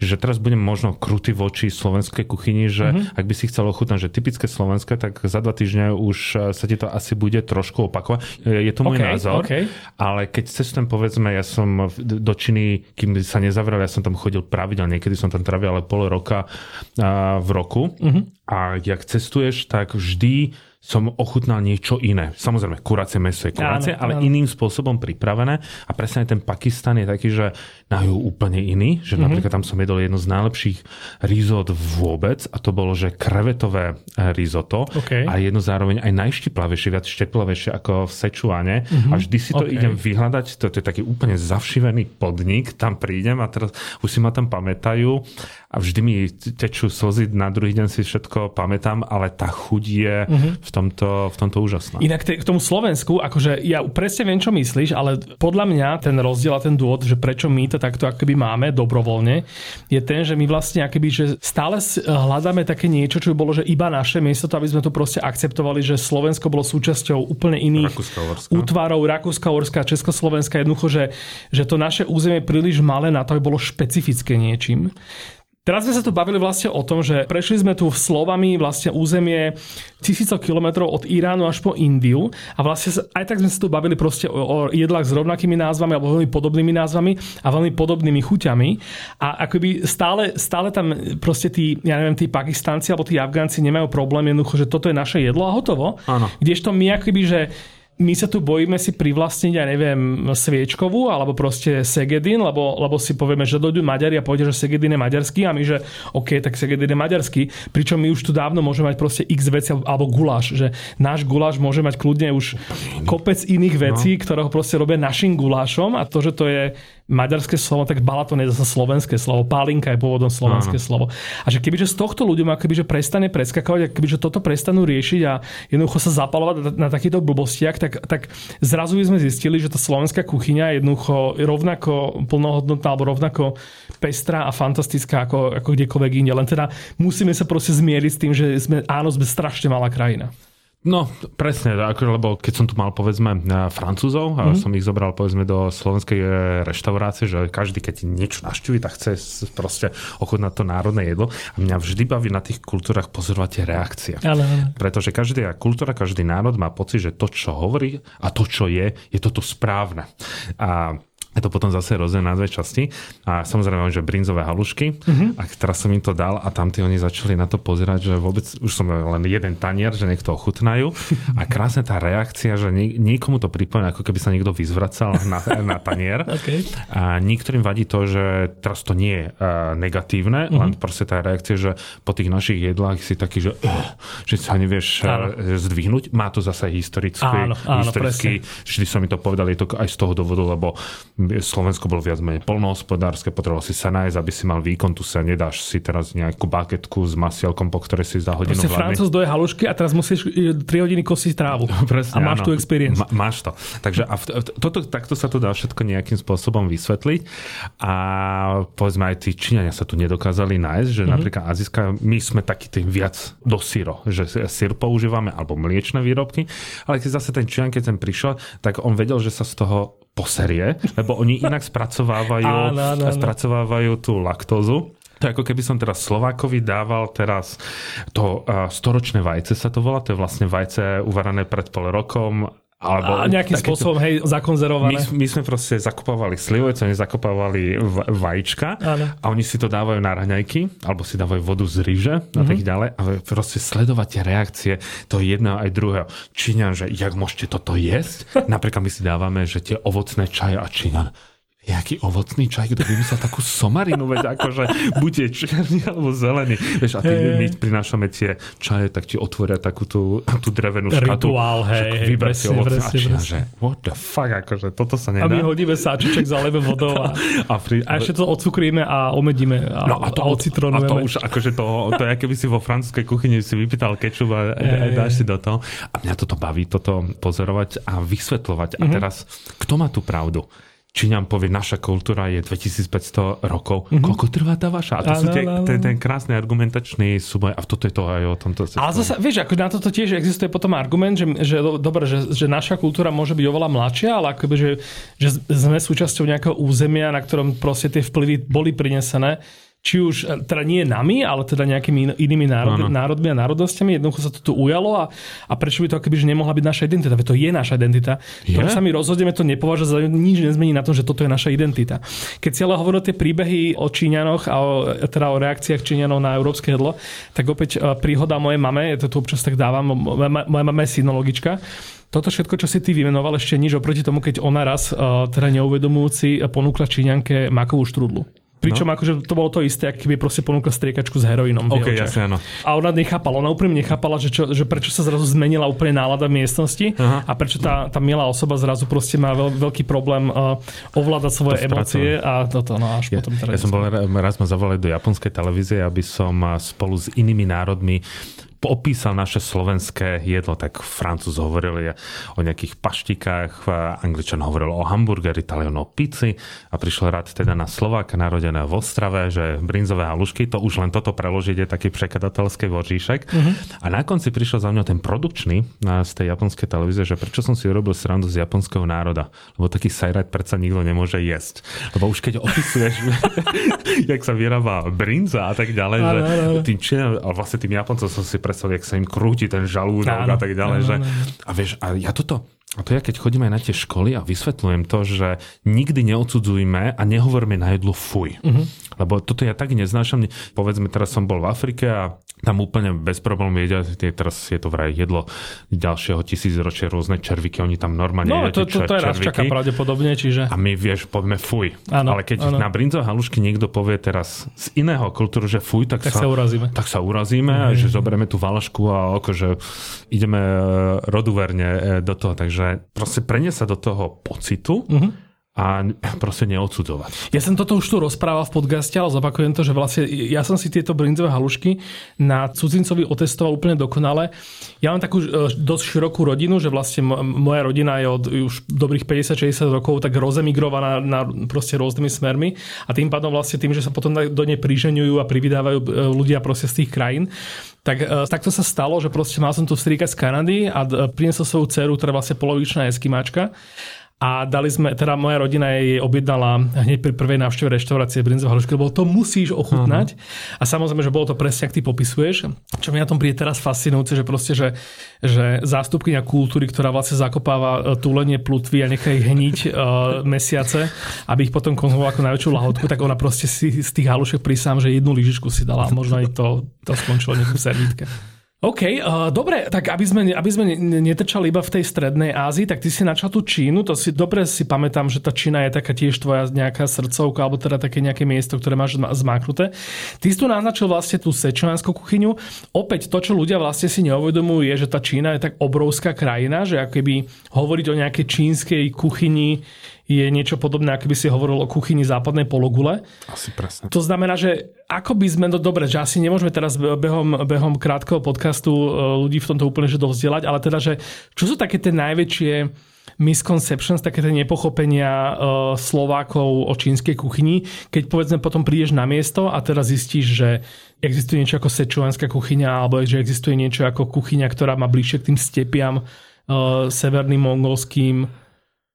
Že teraz budem možno krutý voči slovenskej kuchyni, že mm-hmm. ak by si chcel ochutnať, že typické slovenské, tak za dva týždne už sa ti to asi bude trošku opakovať. Je to môj okay, názor, okay. ale keď cestujem, povedzme, ja som do Číny, kým sa nezavrel, ja som tam chodil pravidelne, niekedy som tam trávil ale pol roka v roku. Mm-hmm. A jak cestuješ, tak vždy som ochutnal niečo iné. Samozrejme, kuracie meso je kuracie, áno, ale áno. iným spôsobom pripravené. A presne ten Pakistan je taký, že na ju úplne iný. Že mm-hmm. napríklad tam som jedol jedno z najlepších risot vôbec a to bolo, že krevetové eh, risotto okay. a jedno zároveň aj najštiplavejšie, viac šteplavejšie ako v Sečuane. Mm-hmm. A vždy si to okay. idem vyhľadať. To, to je taký úplne zavšivený podnik. Tam prídem a teraz už si ma tam pamätajú a vždy mi tečú slzy, na druhý deň si všetko pamätám, ale tá chuť je mm-hmm. v, tomto, v tomto úžasná. Inak te, k tomu Slovensku, akože ja presne viem, čo myslíš, ale podľa mňa ten rozdiel a ten dôvod, že prečo my to takto akoby máme dobrovoľne, je ten, že my vlastne akoby, že stále hľadáme také niečo, čo by bolo, že iba naše miesto, to aby sme to proste akceptovali, že Slovensko bolo súčasťou úplne iných útvarov, Rakúska, Orska, Československa, jednoducho, že, že to naše územie je príliš malé na to, aby bolo špecifické niečím. Teraz sme sa tu bavili vlastne o tom, že prešli sme tu slovami vlastne územie tisícov kilometrov od Iránu až po Indiu a vlastne aj tak sme sa tu bavili proste o, o jedlách s rovnakými názvami alebo veľmi podobnými názvami a veľmi podobnými chuťami a akoby stále, stále tam proste tí, ja neviem, tí Pakistanci alebo tí Afgánci nemajú problém jednoducho, že toto je naše jedlo a hotovo. Áno. Kdežto my akoby, že my sa tu bojíme si privlastniť, ja neviem, Sviečkovú alebo proste Segedin, lebo, lebo si povieme, že dojdú Maďari a povedia, že Segedin je maďarský a my, že OK, tak Segedin je maďarský. Pričom my už tu dávno môžeme mať proste x veci alebo guláš, že náš guláš môže mať kľudne už kopec iných vecí, no. ktoré ho proste robia našim gulášom a to, že to je maďarské slovo, tak Balaton je zase slovenské slovo, pálinka je pôvodom slovenské Áno. slovo. A že kebyže z tohto ľuďom akoby, že prestane preskakovať, a kebyže toto prestanú riešiť a jednoducho sa zapalovať na, na takýchto blbostiach, tak, tak zrazu by sme zistili, že tá slovenská kuchyňa je jednoducho rovnako plnohodnotná alebo rovnako pestrá a fantastická ako, ako kdekoľvek inde. Len teda musíme sa proste zmieriť s tým, že sme, áno, sme strašne malá krajina. No, presne, lebo keď som tu mal, povedzme, Francúzov, mm-hmm. a mhm. som ich zobral, povedzme, do slovenskej e, reštaurácie, že každý, keď niečo naštívi, tak chce proste ochutnať to národné jedlo. A mňa vždy baví na tých kultúrach pozorovať reakcie. Ale. Pretože každá kultúra, každý národ má pocit, že to, čo hovorí a to, čo je, je toto správne. A je to potom zase rozdiel na dve časti. A samozrejme, že brinzové halušky. Uh-huh. A teraz som im to dal a tam tí oni začali na to pozerať, že vôbec už som len jeden tanier, že niekto ochutnajú. A krásne tá reakcia, že nie, niekomu to pripomína, ako keby sa niekto vyzvracal na, na tanier. okay. A niektorým vadí to, že teraz to nie je uh, negatívne, uh-huh. len proste tá reakcia, že po tých našich jedlách si taký, že, uh, že sa nevieš uh, zdvihnúť. Má to zase historický, áno, áno, historický, vždy som mi to povedal, je to aj z toho dôvodu, lebo Slovensko bolo viac menej polnohospodárske, potreboval si sa nájsť, aby si mal výkon, tu sa nedáš si teraz nejakú baketku s masielkom, po ktorej si za hodinu Proste Francúz doje halušky a teraz musíš 3 hodiny kosiť trávu. Presne, a máš áno. tu experience. Ma, máš to. Takže a v, toto, takto sa to dá všetko nejakým spôsobom vysvetliť a povedzme aj tí Číňania sa tu nedokázali nájsť, že mm-hmm. napríklad azijská, my sme taký tým viac do syro, že syr používame alebo mliečne výrobky, ale keď zase ten Číňan, keď sem prišiel, tak on vedel, že sa z toho poserie, lebo oni inak spracovávajú, áno, áno, áno. spracovávajú tú laktózu. To je ako keby som teraz Slovákovi dával teraz to uh, storočné vajce sa to volá, to je vlastne vajce uvarané pred pol rokom alebo a nejakým spôsobom, to, hej, zakonzervované. My, my sme proste zakopovali slivovec, oni zakopovali vajíčka Áno. a oni si to dávajú na raňajky, alebo si dávajú vodu z ríže mm-hmm. a tak mhm. ďalej. A proste sledovať tie reakcie toho jedného aj druhého. Číňan, že jak môžete toto jesť? Napríklad my si dávame, že tie ovocné čaje a Číňan jaký ovocný čaj, kto vymyslel takú somarinu, veď akože bude černý alebo zelený. Vieš, a ty, hey. my prinášame tie čaje, tak ti otvoria takú tú, tú drevenú škatu. Rituál, hej, vyber si ovocný presne, presne. že what the fuck, akože toto sa nedá. A my hodíme sáčiček, zalebe vodou a, a, pri, a ešte to odcukríme a omedíme a, no a, to, a ocitronujeme. A to už akože to, to je, keby si vo francúzskej kuchyni si vypýtal kečup a hey. dáš si do toho. A mňa toto baví, toto pozorovať a vysvetľovať. Mm-hmm. A mhm. teraz, kto má tú pravdu? Číňan povie, naša kultúra je 2500 rokov. Mm-hmm. Koľko trvá tá vaša? A to sú tie, ten, ten krásny argumentačný súboj. A toto je to aj o tomto. Ale zase, vieš, ako na toto tiež existuje potom argument, že, že dobre, že, že naša kultúra môže byť oveľa mladšia, ale akoby, že, že sme súčasťou nejakého územia, na ktorom proste tie vplyvy boli prinesené či už e, teda nie nami, ale teda nejakými inými národ, národmi a národnosťami. Jednoducho sa to tu ujalo a, a prečo by to akoby, že nemohla byť naša identita? Veď to je naša identita. To, sa my rozhodneme, to nepovažuje za nič nezmení na tom, že toto je naša identita. Keď si ale hovoril tie príbehy o Číňanoch a o, teda o reakciách Číňanov na európske jedlo, tak opäť e, príhoda mojej mame, ja to tu občas tak dávam, moja mama je synologička, toto všetko, čo si ty vymenoval, ešte nič oproti tomu, keď ona raz, e, teda neuvedomujúci, ponúkla Číňanke makovú štrudlu. Pričom no. akože to bolo to isté, ak keby proste ponúkla striekačku s heroinom. Ok, jasne, áno. A ona nechápala, ona úplne nechápala, že, čo, že prečo sa zrazu zmenila úplne nálada v miestnosti Aha. a prečo tá, tá milá osoba zrazu proste má veľ, veľký problém uh, ovládať svoje to emócie a toto, no až ja, potom teda... Ja som bol, raz ma zavolali do japonskej televízie, aby som spolu s inými národmi opísal naše slovenské jedlo, tak Francúz hovoril o nejakých paštikách, Angličan hovoril o hamburgeri, Talian o pici a prišiel rád teda na Slováka narodené v Ostrave, že brinzové halušky, to už len toto preložiť je taký prekladateľský vožíšek. Uh-huh. A na konci prišiel za mňa ten produkčný z tej japonskej televízie, že prečo som si urobil srandu z japonského národa, lebo taký sajrajt predsa nikto nemôže jesť. Lebo už keď opisuješ, jak sa vyrába brinza a tak ďalej, že tým, a vlastne tým Japoncom som si pre predstav, jak sa im krúti ten žalúdok a tak ďalej. Áno, že, a vieš, a ja toto, a to ja keď chodím aj na tie školy a vysvetľujem to, že nikdy neodsudzujme a nehovorme na jedlo fuj. Uh-huh. Lebo toto ja tak neznášam. Povedzme, teraz som bol v Afrike a tam úplne bez problémov jedia, teraz je to vraj jedlo ďalšieho tisícročia rôzne červiky, oni tam normálne no, jedia to, to, to, to je pravdepodobne, čiže... A my, vieš, povieme fuj. Ano, Ale keď ano. na brinzo halušky niekto povie teraz z iného kultúru, že fuj, tak, tak sa, sa urazíme. Tak sa urazíme, mm. že zoberieme tú valašku a akože ideme e, roduverne e, do toho. Takže proste preniesť sa do toho pocitu, mm-hmm a proste neodsudzovať. Ja som toto už tu rozprával v podcaste, ale zopakujem to, že vlastne ja som si tieto brinzové halušky na cudzincovi otestoval úplne dokonale. Ja mám takú e, dosť širokú rodinu, že vlastne moja rodina je od už dobrých 50-60 rokov tak rozemigrovaná na proste rôznymi smermi a tým pádom vlastne tým, že sa potom do nej priženujú a privydávajú e, ľudia proste z tých krajín, tak uh, takto sa stalo, že proste mal som tu strýka z Kanady a priniesol svoju dceru, ktorá vlastne polovičná eskimáčka a dali sme, teda moja rodina jej objednala hneď pri prvej návšteve reštaurácie brinzové halušky, lebo to musíš ochutnať. Uh-huh. A samozrejme, že bolo to presne, ak ty popisuješ. Čo mi na tom príde teraz fascinujúce, že proste, že, že zástupkynia kultúry, ktorá vlastne zakopáva e, túlenie plutvy a nechá ich hniť uh, mesiace, aby ich potom konzumovala ako najväčšiu lahotku, tak ona proste si z tých halušiek prísam, že jednu lyžičku si dala a možno aj to, to skončilo niekú servítke. OK, uh, dobre, tak aby sme, aby sme netrčali iba v tej strednej Ázii, tak ty si načal tú Čínu, to si dobre si pamätám, že tá Čína je taká tiež tvoja nejaká srdcovka, alebo teda také nejaké miesto, ktoré máš zmáknuté. Ty si tu naznačil vlastne tú sečuánsku kuchyňu. Opäť to, čo ľudia vlastne si neuvedomujú, je, že tá Čína je tak obrovská krajina, že ako keby hovoriť o nejakej čínskej kuchyni je niečo podobné, ako by si hovoril o kuchyni západnej pologule. Asi presne. To znamená, že ako by sme, no dobre, že asi nemôžeme teraz behom, behom krátkeho podcastu e, ľudí v tomto úplne že dovzdielať, ale teda, že čo sú také tie najväčšie misconceptions, také tie nepochopenia uh, Slovákov o čínskej kuchyni, keď povedzme potom prídeš na miesto a teraz zistíš, že existuje niečo ako sečuánska kuchyňa alebo že existuje niečo ako kuchyňa, ktorá má bližšie k tým stepiam uh, severným mongolským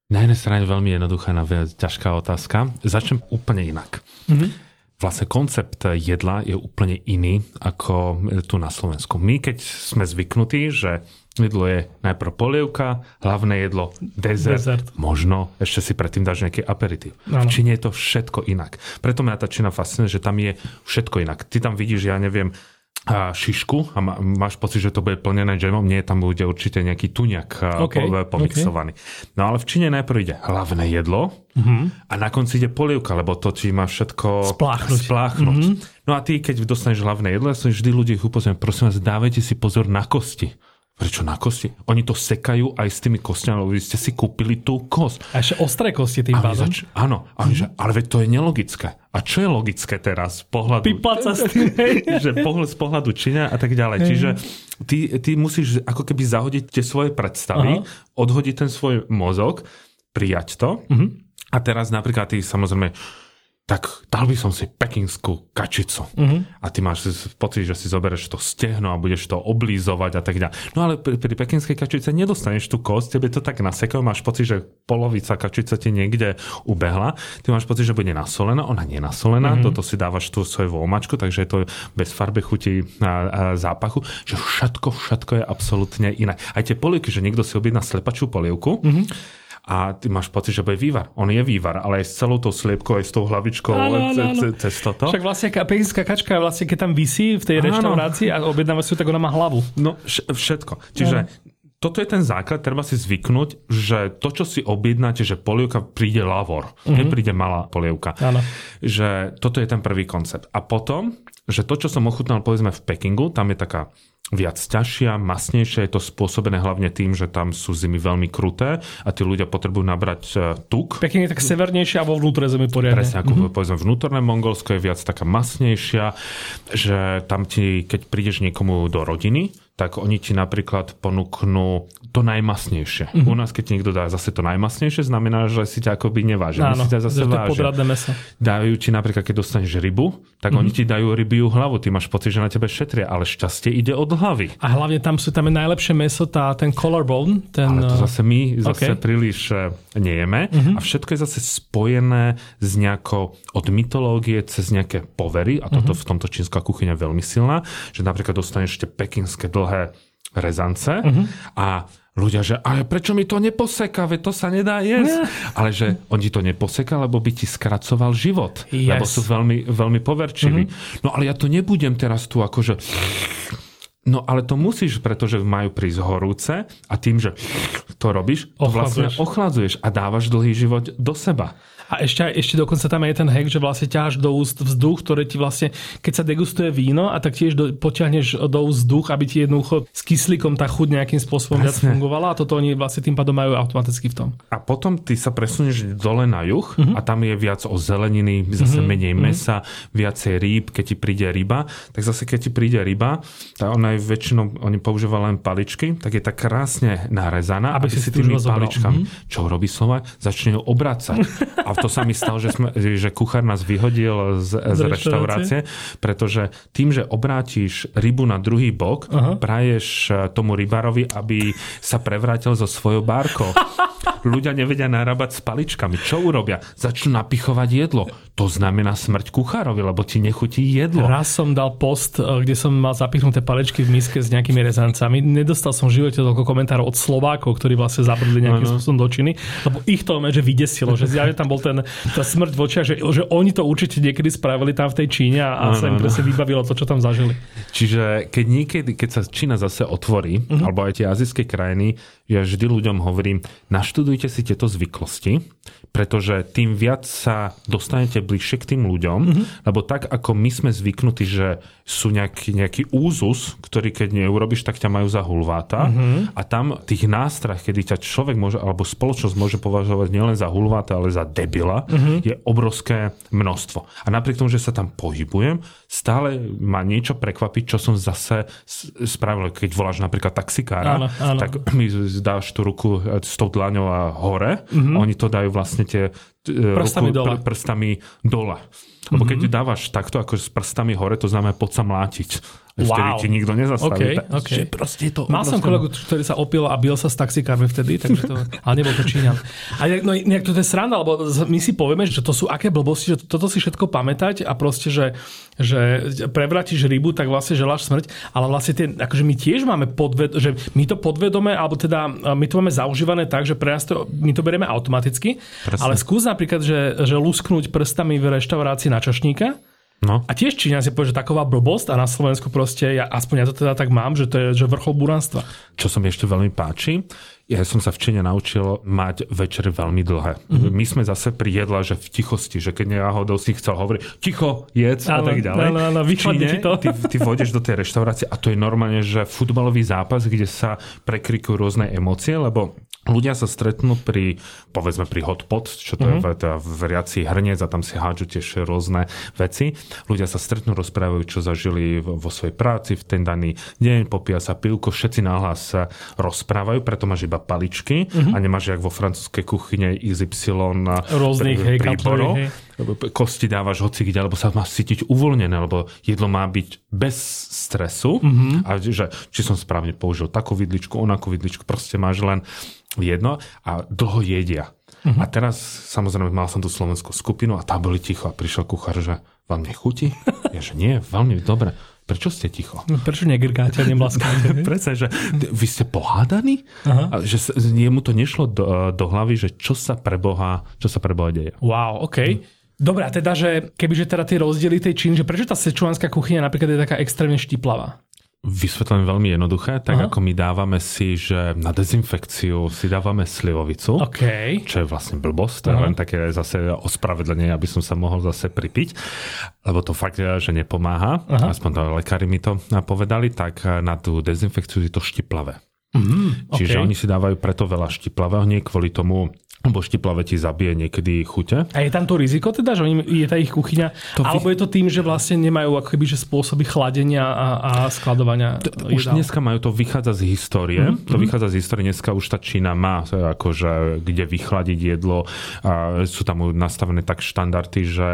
na jednej strane veľmi jednoduchá, na ťažká otázka. Začnem úplne inak. Mm-hmm. Vlastne koncept jedla je úplne iný ako tu na Slovensku. My keď sme zvyknutí, že jedlo je najprv polievka, hlavné jedlo dezert, dezert. možno ešte si predtým dáš nejaký aperitív. V Číne je to všetko inak. Preto mňa tá Čína fascinuje, že tam je všetko inak. Ty tam vidíš, ja neviem, a šišku a má, máš pocit, že to bude plnené džemom, nie, tam bude určite nejaký tuňak okay, pomixovaný. Okay. No ale v Číne najprv ide hlavné jedlo uh-huh. a na konci ide polievka, lebo to ti má všetko spláchnuť. spláchnuť. Uh-huh. No a ty, keď dostaneš hlavné jedlo, ja som vždy ľudí upozorňujem, prosím vás, dávajte si pozor na kosti. Prečo na kosti? Oni to sekajú aj s tými kostiami, lebo vy ste si kúpili tú kost. A ešte ostré kosti tým pádom. Zač- áno, a mm-hmm. že, ale veď to je nelogické. A čo je logické teraz z pohľadu... sa s tým. že pohľad, z pohľadu Číňa a tak ďalej. Čiže ty, ty musíš ako keby zahodiť tie svoje predstavy, Aha. odhodiť ten svoj mozog, prijať to. Mm-hmm. A teraz napríklad ty samozrejme tak dal by som si pekinskú kačicu. Uh-huh. A ty máš pocit, že si zoberieš to stehno a budeš to oblízovať a tak ďalej. No ale pri, pri pekinskej kačice nedostaneš tú kosť, tebe to tak nasekajú, máš pocit, že polovica kačice ti niekde ubehla, ty máš pocit, že bude nasolená, ona nie je nasolená, uh-huh. toto si dávaš tú svoju voľmačku, takže je to bez farby, chuti a, a zápachu, že všetko, všetko je absolútne iné. Aj tie polievky, že niekto si objedná slepačú polievku, uh-huh a ty máš pocit, že bude vývar. On je vývar, ale aj s celou tou sliepkou, aj s tou hlavičkou ano, ano, ano. cez toto. Však vlastne pekinská kačka, vlastne keď tam vysí v tej ano. reštaurácii a objednáva si tak ona má hlavu. No všetko. Čiže ano toto je ten základ, treba si zvyknúť, že to, čo si objednáte, že polievka príde lavor, mm-hmm. nepríde malá polievka. Ano. Že toto je ten prvý koncept. A potom, že to, čo som ochutnal povedzme v Pekingu, tam je taká viac ťažšia, masnejšia. Je to spôsobené hlavne tým, že tam sú zimy veľmi kruté a tí ľudia potrebujú nabrať e, tuk. Pekne je tak severnejšia a vo vnútre zemi poriadne. Presne, ako mm-hmm. povedzme vnútorné Mongolsko je viac taká masnejšia, že tam ti, keď prídeš niekomu do rodiny, tak oni ti napríklad ponúknú to najmasnejšie. Mm-hmm. U nás, keď niekto dá zase to najmasnejšie, znamená, že si ťa akoby nevážia. Áno, si ťa zase vážia. meso. Dajú ti napríklad, keď dostaneš rybu, tak mm-hmm. oni ti dajú rybiu hlavu. Ty máš pocit, že na tebe šetria, ale šťastie ide od hlavy. A hlavne tam sú tam je najlepšie meso, tá, ten collarbone. Ten, ale to zase my zase okay. príliš eh, nejeme. Mm-hmm. A všetko je zase spojené s nejakou od mytológie cez nejaké povery, a toto mm-hmm. v tomto čínska kuchyňa je veľmi silná, že napríklad dostaneš ešte pekinské dlhé rezance uh-huh. a ľudia, že ale prečo mi to neposeka, veď to sa nedá jesť. Yeah. Ale že on ti to neposeka, lebo by ti skracoval život. Yes. Lebo sú veľmi, veľmi poverčiví. Uh-huh. No ale ja to nebudem teraz tu akože... No ale to musíš, pretože majú prísť horúce a tým, že to robíš, to vlastne ochladzuješ a dávaš dlhý život do seba. A ešte, ešte dokonca tam je ten hack, že vlastne ťaháš do úst vzduch, ktorý ti vlastne, keď sa degustuje víno a tak tiež do, potiahneš do úst vzduch, aby ti jednoducho s kyslíkom tá chuť nejakým spôsobom viac fungovala a toto oni vlastne tým pádom majú automaticky v tom. A potom ty sa presunieš dole na juh uh-huh. a tam je viac o zeleniny, zase uh-huh. menej uh-huh. mesa, viacej rýb, keď ti príde ryba, tak zase keď ti príde ryba, tak ona je väčšinou, oni používajú len paličky, tak je tak krásne narezaná, Aby aby, si si tými paličkami, čo robí Slovak, začne ju obracať. A to sa mi stalo, že, sme, že kuchár nás vyhodil z, z, reštaurácie? reštaurácie, pretože tým, že obrátiš rybu na druhý bok, Aha. praješ eh, tomu rybárovi, aby sa prevrátil so svojou bárkou. Ľudia nevedia narábať s paličkami. Čo urobia? Začnú napichovať jedlo. To znamená smrť kuchárovi, lebo ti nechutí jedlo. Raz som dal post, e, kde som mal zapichnuté palečky v miske s nejakými rezancami. Nedostal som v živote toľko komentárov od Slovákov, ktorí vlastne zabrdli nejakým spôsobom do činy, lebo ich to že vydesilo, že zjavne tam bol ten, tá smrť v očiach, že, že oni to určite niekedy spravili tam v tej Číne a, a sa im presne vybavilo to, čo tam zažili. Čiže keď niekedy, keď sa Čína zase otvorí, uh-huh. alebo aj tie azijské krajiny, ja vždy ľuďom hovorím, naštudujte si tieto zvyklosti, pretože tým viac sa dostanete bližšie k tým ľuďom, uh-huh. lebo tak ako my sme zvyknutí, že sú nejaký, nejaký úzus, ktorý keď neurobiš, tak ťa majú za hulváta uh-huh. a tam tých nástrah, kedy ťa človek môže, alebo spoločnosť môže považovať nielen za hulváta, ale za debila, uh-huh. je obrovské množstvo. A napriek tomu, že sa tam pohybujem, stále ma niečo prekvapiť, čo som zase spravil. Keď voláš napríklad taxikára, Áno, áno. tak mi dáš tú ruku e, s tou dlaňou a hore, mm-hmm. oni to dajú vlastne tie e, Prstami ruku, dole. pr- prstami dole. Lebo keď mm-hmm. dávaš takto ako s prstami hore, to znamená poď sa mlátiť. Vtedy Wow. ti nikto nezastaví. OK, OK. Že proste je to Mal som kolegu, ktorý sa opil a bil sa s taxikármi vtedy, takže to, ale nebol to Číňan. A no, nejak to je sranda, lebo my si povieme, že to sú aké blbosti, že toto si všetko pamätať a proste, že, že prevrátiš rybu, tak vlastne želáš smrť, ale vlastne tie, akože my tiež máme podved, že my to podvedome, alebo teda my to máme zaužívané tak, že pre nás to, my to berieme automaticky, Presne. ale skús napríklad, že, že lusknúť prstami v reštaurácii na čašníka, No. a tiež Číňan si povie, že taková blbosť a na Slovensku proste, ja, aspoň ja to teda tak mám, že to je že vrchol buranstva. Čo sa mi ešte veľmi páči, ja som sa v Číne naučil mať večery veľmi dlhé. Mhm. Mm-hmm. My sme zase pri jedle, že v tichosti, že keď náhodou si chcel hovoriť, ticho, jedz a tak ďalej. áno, áno, v Číne to. ty, ty vôjdeš do tej reštaurácie a to je normálne, že futbalový zápas, kde sa prekrikujú rôzne emócie, lebo ľudia sa stretnú pri, povedzme pri hotpot, čo to mm-hmm. je teda veriaci hrniec a tam si hádžu tiež rôzne veci. Ľudia sa stretnú, rozprávajú, čo zažili vo vo svojej práci v ten daný deň, popíja sa pivko, všetci nahlas sa rozprávajú, preto máš iba paličky mm-hmm. a nemáš jak vo francúzskej kuchyne XY Rôznych, hej, príborov. cutlery, Kosti dávaš hoci kde, alebo sa máš cítiť uvoľnené, lebo jedlo má byť bez stresu mm-hmm. a že či som správne použil takú vidličku, onakú vidličku, proste máš len jedno a dlho jedia. Uh-huh. A teraz, samozrejme, mal som tú slovenskú skupinu a tá boli ticho a prišiel kuchár, že vám nechutí? Ja, že nie, veľmi dobre. Prečo ste ticho? No, Prečo negrgáte nemlaskáte? Presne, že vy ste pohádaní? Aha. A že jemu to nešlo do, do hlavy, že čo sa pre Boha, čo sa pre Boha deje. wow, OK. Dobre, a teda, že kebyže teda tie rozdiely tej Číny, že prečo tá sečuánska kuchyňa napríklad je taká extrémne štiplavá? Vysvetlím veľmi jednoduché, tak Aha. ako my dávame si, že na dezinfekciu si dávame slivovicu, OK. čo je vlastne blbosť, to je len také zase ospravedlenie, aby som sa mohol zase pripiť, lebo to fakt, je, že nepomáha, Aha. aspoň to lekári mi to povedali, tak na tú dezinfekciu je to štiplavé. Mm, Čiže OK. oni si dávajú preto veľa štiplavého, nie kvôli tomu, lebo štiplavé ti zabije niekedy chute. A je tam to riziko teda, že je tá ich kuchyňa, To vy- alebo je to tým, že vlastne nemajú ako keby, že spôsoby chladenia a, a skladovania Už jedál? dneska majú to vychádza z histórie. Mhm, Mm-hmm. To vychádza z histórie. Dneska už tá Čína má e, akože kde vychladiť jedlo. A sú tam nastavené tak štandardy, že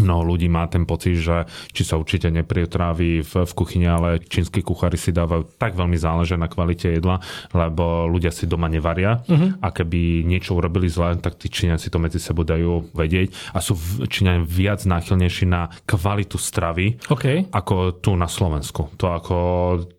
Mnoho ľudí má ten pocit, že či sa určite nepriotrávi v, v kuchyni, ale čínsky kuchári si dávajú tak veľmi záležia na kvalite jedla, lebo ľudia si doma nevaria uh-huh. a keby niečo urobili zle, tak tí Číňania si to medzi sebou dajú vedieť a sú Číňania viac náchylnejší na kvalitu stravy, OK. ako tu na Slovensku. To ako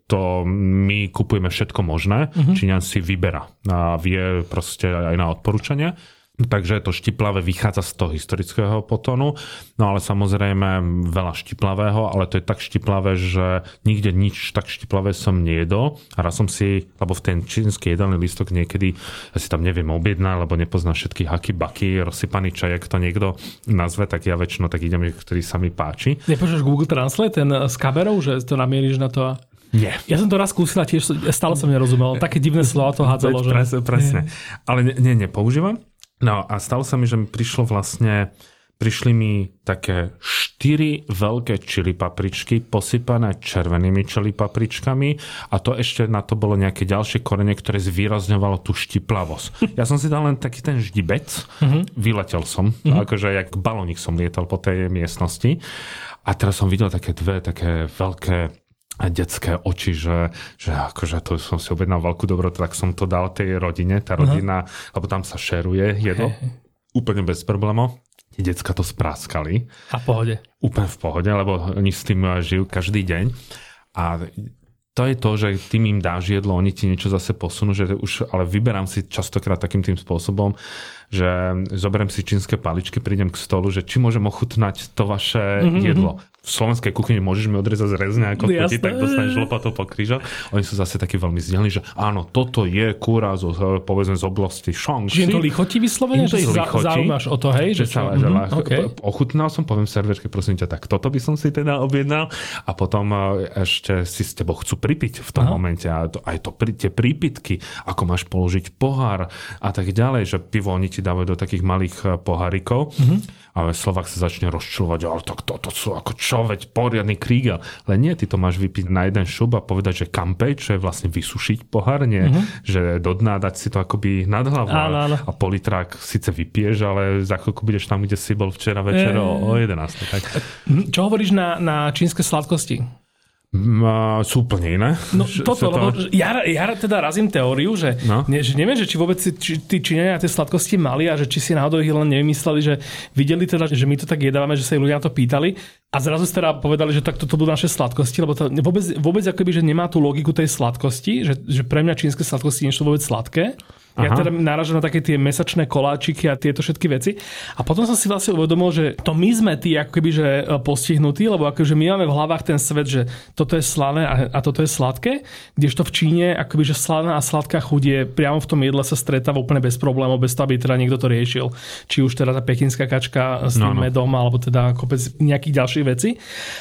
to my kupujeme všetko možné, uh-huh. Číňan si vyberá a vie proste aj na odporúčania. Takže to štiplavé vychádza z toho historického potonu, no ale samozrejme veľa štiplavého, ale to je tak štiplavé, že nikde nič tak štiplavé som nejedol. A raz som si, lebo v ten čínsky jedelný listok niekedy, ja si tam neviem objednať, lebo nepoznám všetky haky, baky, rozsypaný čaj, ak to niekto nazve, tak ja väčšinou tak idem, ktorý sa mi páči. Nepoužívaš Google Translate, ten s kamerou, že to namieríš na to. Nie. Ja som to raz skúsila tiež, stále som nerozumel. Také divné slova to hádzalo, že... Presne, presne. Ale nie, nie, nepoužívam. No a stalo sa mi, že mi prišlo vlastne prišli mi také štyri veľké čili papričky posypané červenými čili papričkami a to ešte na to bolo nejaké ďalšie korene, ktoré zvýrazňovalo tú štiplavosť. Ja som si dal len taký ten ždibec, mm-hmm. vyletel som, mm-hmm. akože jak balónik som lietal po tej miestnosti a teraz som videl také dve také veľké detské oči, že, že akože to som si objednal veľkú dobrotu, tak som to dal tej rodine, tá rodina, uh-huh. lebo tam sa šeruje jedlo, hey. úplne bez problémov. Tí decka to spráskali. A v pohode. Úplne v pohode, lebo oni s tým žijú každý deň. A to je to, že tým im dáš jedlo, oni ti niečo zase posunú, že už, ale vyberám si častokrát takým tým spôsobom, že zoberiem si čínske paličky, prídem k stolu, že či môžem ochutnať to vaše mm-hmm. jedlo v slovenskej kuchyni môžeš mi odrezať zrezne ako chuti, tak dostaneš lopatou po krížoch. Oni sú zase takí veľmi zdelní, že áno, toto je kúra zo, povedzme z oblasti Shaanxi. Čiže to lichotí vyslovene, že sa zaujímaš o to, hej? Že, sa, mm-hmm, mhm, okay. ochutnal som, poviem serverke, prosím ťa, tak toto by som si teda objednal a potom e, ešte si s tebou chcú pripiť v tom Aha. momente a to, aj to, tie prípitky, ako máš položiť pohár a tak ďalej, že pivo oni ti dávajú do takých malých e, pohárikov. Mm-hmm ale Slovak sa začne rozčulovať, ale tak toto sú ako čo, veď poriadny krígel. Len nie, ty to máš vypiť na jeden šup a povedať, že kampej, čo je vlastne vysušiť pohár, nie, mm-hmm. že do dna dať si to akoby nad hlavu áno, áno. a politrák síce vypieš, ale za chvíľku budeš tam, kde si bol včera večer e... o, o 11. Tak. Čo hovoríš na, na čínske sladkosti? Sú úplne iné. No toto, to... lebo ja, ja teda razím teóriu, že, no? ne, že neviem, že či vôbec či, tí Číňania tie sladkosti mali a že či si náhodou ich len nevymysleli, že videli teda, že my to tak jedávame, že sa ich ľudia na to pýtali a zrazu teda povedali, že tak toto budú naše sladkosti, lebo to vôbec, vôbec akoby, že nemá tú logiku tej sladkosti, že, že pre mňa čínske sladkosti nie sú vôbec sladké. Ja teda náražam na také tie mesačné koláčiky a tieto všetky veci. A potom som si vlastne uvedomil, že to my sme tí ako keby, že e, postihnutí, lebo akože my máme v hlavách ten svet, že toto je slané a, a toto je sladké, kdežto v Číne akoby, že slaná a sladká chuť je priamo v tom jedle sa stretáva úplne bez problémov, bez toho, aby teda niekto to riešil. Či už teda tá pekinská kačka s tým no, no. medom, alebo teda kopec nejakých ďalších vecí.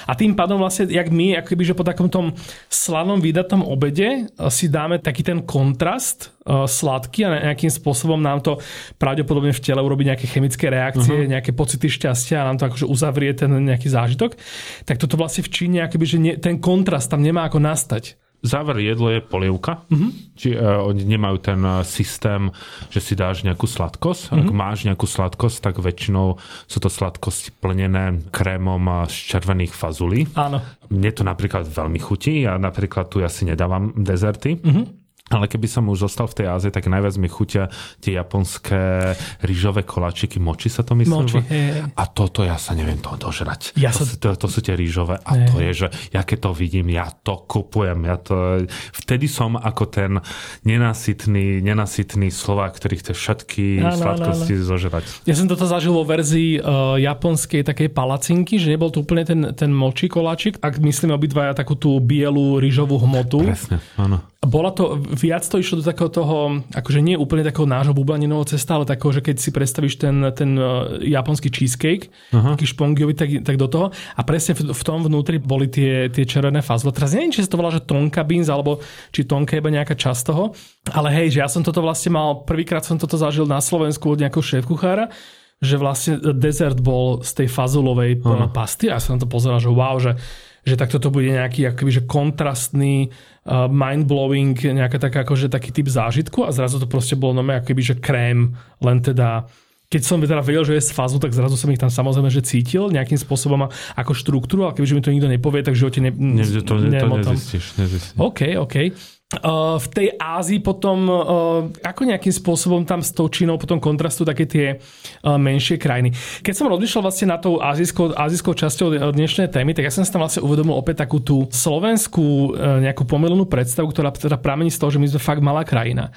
A tým pádom vlastne, jak my, akoby, že po takom tom slanom vydatom obede e, si dáme taký ten kontrast sladký a nejakým spôsobom nám to pravdepodobne v tele urobí nejaké chemické reakcie, uh-huh. nejaké pocity šťastia a nám to akože uzavrie ten nejaký zážitok. Tak toto vlastne v Číne, akoby, že nie, ten kontrast tam nemá ako nastať záver jedlo je polievka. Uh-huh. Či uh, oni nemajú ten uh, systém, že si dáš nejakú sladkosť. Uh-huh. Ak máš nejakú sladkosť, tak väčšinou sú to sladkosti plnené krémom z červených fazulí. Áno. Mne to napríklad veľmi chutí. Ja napríklad tu asi nedávam dezerty. Uh-huh ale keby som už zostal v tej Ázii, tak najviac mi chutia tie japonské rýžové koláčiky, moči sa to myslím. Moči, hej. A toto ja sa neviem toho dožrať. Ja to, sa... to, to sú tie rýžové a hej. to je, že ja keď to vidím, ja to kupujem. Ja to... Vtedy som ako ten nenasytný, nenasytný Slovák, ktorý chce všetky áno, sladkosti áno, áno. zožrať. Ja som toto zažil vo verzii uh, japonskej takej palacinky, že nebol to úplne ten, ten moči koláčik, ak myslíme obidvaja takú tú bielu rýžovú hmotu. Presne, áno bola to, viac to išlo do takého toho, akože nie úplne takého nášho bublaninového cesta, ale takého, že keď si predstavíš ten, ten uh, japonský cheesecake, uh-huh. taký špongiový, tak, tak do toho. A presne v, v tom vnútri boli tie, tie červené fazle. Teraz neviem, či sa to volá, že tonka beans, alebo či tonka iba nejaká časť toho. Ale hej, že ja som toto vlastne mal, prvýkrát som toto zažil na Slovensku od nejakého šéf-kuchára, že vlastne dezert bol z tej fazulovej uh-huh. pasty a ja som to pozeral, že wow, že že takto to bude nejaký akoby, že kontrastný, uh, mind-blowing, nejaká taká, akože taký typ zážitku a zrazu to proste bolo nové akoby, že krém, len teda keď som teda vedel, že je z fazu, tak zrazu som ich tam samozrejme, že cítil nejakým spôsobom ako štruktúru, ale kebyže mi to nikto nepovie, tak v živote ne, ne, to, ne, to nezistíš, nezistíš. OK, OK. V tej Ázii potom ako nejakým spôsobom tam s tou Čínou potom kontrastu také tie menšie krajiny. Keď som rozmýšľal vlastne na tou azijskou, azijskou časťou dnešnej témy, tak ja som si tam vlastne uvedomil opäť takú tú slovenskú nejakú pomilenú predstavu, ktorá teda pramení z toho, že my sme fakt malá krajina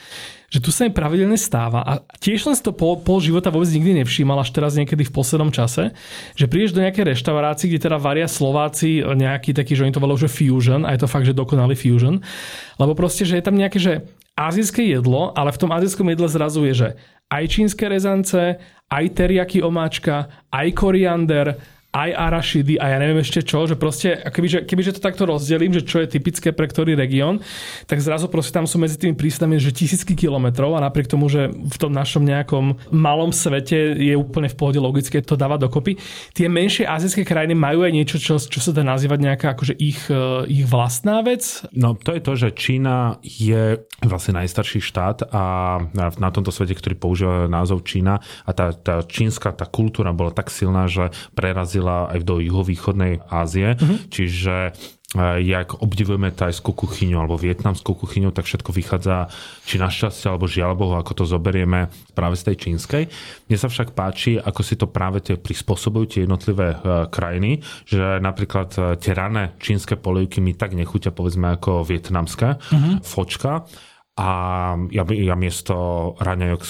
že tu sa mi pravidelne stáva. A tiež som si to pol, pol života vôbec nikdy nevšímal, až teraz niekedy v poslednom čase, že prídeš do nejakej reštaurácii, kde teda varia Slováci nejaký taký, že oni to volajú, že fusion a je to fakt, že dokonalý fusion, lebo proste, že je tam nejaké, že azijské jedlo, ale v tom azijskom jedle zrazu je, že aj čínske rezance, aj teriaky omáčka, aj koriander, aj arašidy a ja neviem ešte čo, že proste, kebyže, kebyže to takto rozdelím, že čo je typické pre ktorý región, tak zrazu proste tam sú medzi tými prístavmi, že tisícky kilometrov a napriek tomu, že v tom našom nejakom malom svete je úplne v pohode logické to dávať dokopy. Tie menšie azijské krajiny majú aj niečo, čo, čo sa dá nazývať nejaká akože ich, e, ich vlastná vec? No to je to, že Čína je vlastne najstarší štát a na tomto svete, ktorý používa názov Čína a tá, tá čínska tá kultúra bola tak silná, že prerazila narazila aj do juhovýchodnej Ázie, mm-hmm. čiže e, jak obdivujeme tajskú kuchyňu alebo vietnamskú kuchyňu, tak všetko vychádza či našťastie alebo žiaľ Bohu, ako to zoberieme práve z tej čínskej. Mne sa však páči, ako si to práve tie prispôsobujú tie jednotlivé uh, krajiny, že napríklad uh, tie rané čínske polievky mi tak nechutia povedzme ako vietnamské mm-hmm. fočka a ja, ja miesto raňajok,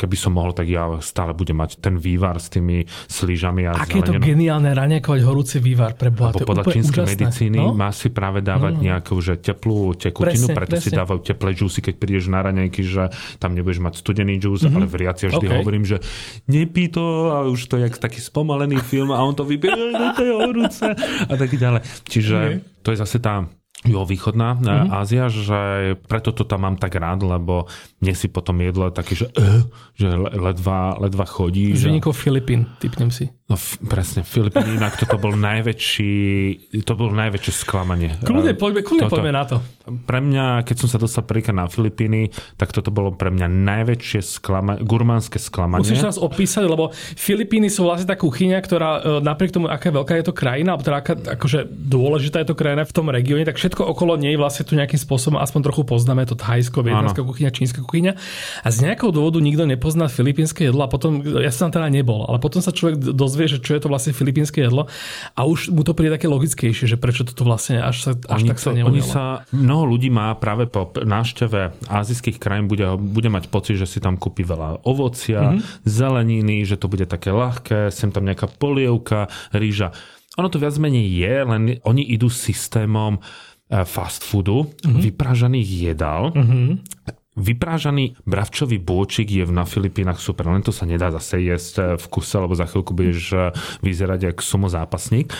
keby som mohol, tak ja stále budem mať ten vývar s tými slížami a Aké je to geniálne raňajkovať horúci vývar pre Boha. Lebo podľa čínskej medicíny no? má si práve dávať no, no. nejakú že teplú tekutinu, presne, preto presne. si dávajú teplé džusy, keď prídeš na raňajky, že tam nebudeš mať studený džús, mm-hmm. ale v riaci vždy okay. hovorím, že nepí to a už to je taký spomalený film a on to vypije, to je horúce a tak ďalej. Čiže okay. to je zase tá juhovýchodná mm-hmm. Ázia, že preto to tam mám tak rád, lebo nie si potom jedlo taký, že, uh, že ledva, ledva chodí. Že... Filipín, typnem si. No f- presne, Filipíny, inak toto bol najväčší, to bol najväčšie sklamanie. Kľudne poďme, kľudne poďme na to. Pre mňa, keď som sa dostal prvýkrát na Filipíny, tak toto bolo pre mňa najväčšie sklama- gurmánske sklamanie. Musíš nás opísať, lebo Filipíny sú vlastne tá kuchyňa, ktorá e, napriek tomu, aká veľká je to krajina, alebo teda aká, akože dôležitá je to krajina v tom regióne, tak všetko okolo nej vlastne tu nejakým spôsobom aspoň trochu poznáme, to thajsko, vietnamská kuchyňa, čínska kuchyňa. A z nejakého dôvodu nikto nepozná filipínske jedlo a potom, ja som tam teda nebol, ale potom sa človek dosť dozvie, že čo je to vlastne filipínske jedlo a už mu to príde také logickejšie, že prečo toto vlastne až, sa, až oni tak sa Oni sa, mnoho ľudí má práve po návšteve azijských krajín bude, bude mať pocit, že si tam kúpi veľa ovocia, mm-hmm. zeleniny, že to bude také ľahké, sem tam nejaká polievka, rýža. Ono to viac menej je, len oni idú systémom eh, fast foodu, mm-hmm. vypražaných jedál. Mm-hmm Vyprážaný bravčový bôčik je na Filipínach super, len to sa nedá zase jesť eh, v kuse, lebo za chvíľku budeš eh, vyzerať ako sumo zápasník.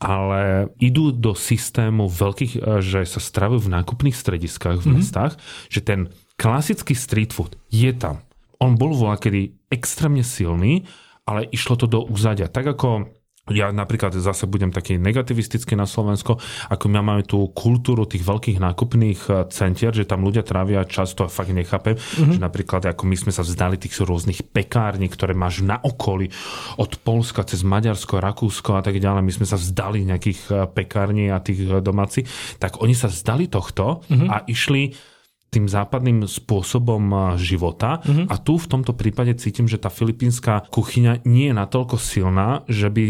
Ale idú do systému veľkých, eh, že sa stravujú v nákupných strediskách v mm-hmm. mestách, že ten klasický street food je tam. On bol voľa kedy extrémne silný, ale išlo to do úzadia. Tak ako ja napríklad zase budem taký negativistický na Slovensko, ako my máme tú kultúru tých veľkých nákupných eh, centier, že tam ľudia trávia čas, to fakt nechápem, mm-hmm. že napríklad ako my sme sa vzdali tých rôznych pekární, ktoré máš na okolí od Polska cez Maďarsko, Rakúsko a tak ďalej, my sme sa vzdali nejakých eh, pekární a tých eh, domáci, tak oni sa vzdali tohto mm-hmm. a išli tým západným spôsobom života. Mm-hmm. A tu v tomto prípade cítim, že tá filipínska kuchyňa nie je natoľko silná, že by,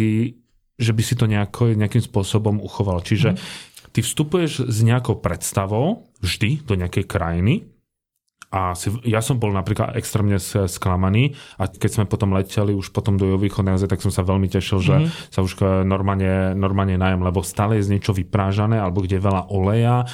že by si to nejako, nejakým spôsobom uchoval. Čiže mm-hmm. ty vstupuješ s nejakou predstavou vždy do nejakej krajiny a si, ja som bol napríklad extrémne sklamaný a keď sme potom leteli už potom do východnej Azie, tak som sa veľmi tešil, že mm-hmm. sa už normálne, normálne najem, lebo stále je z niečo vyprážané alebo kde je veľa oleja,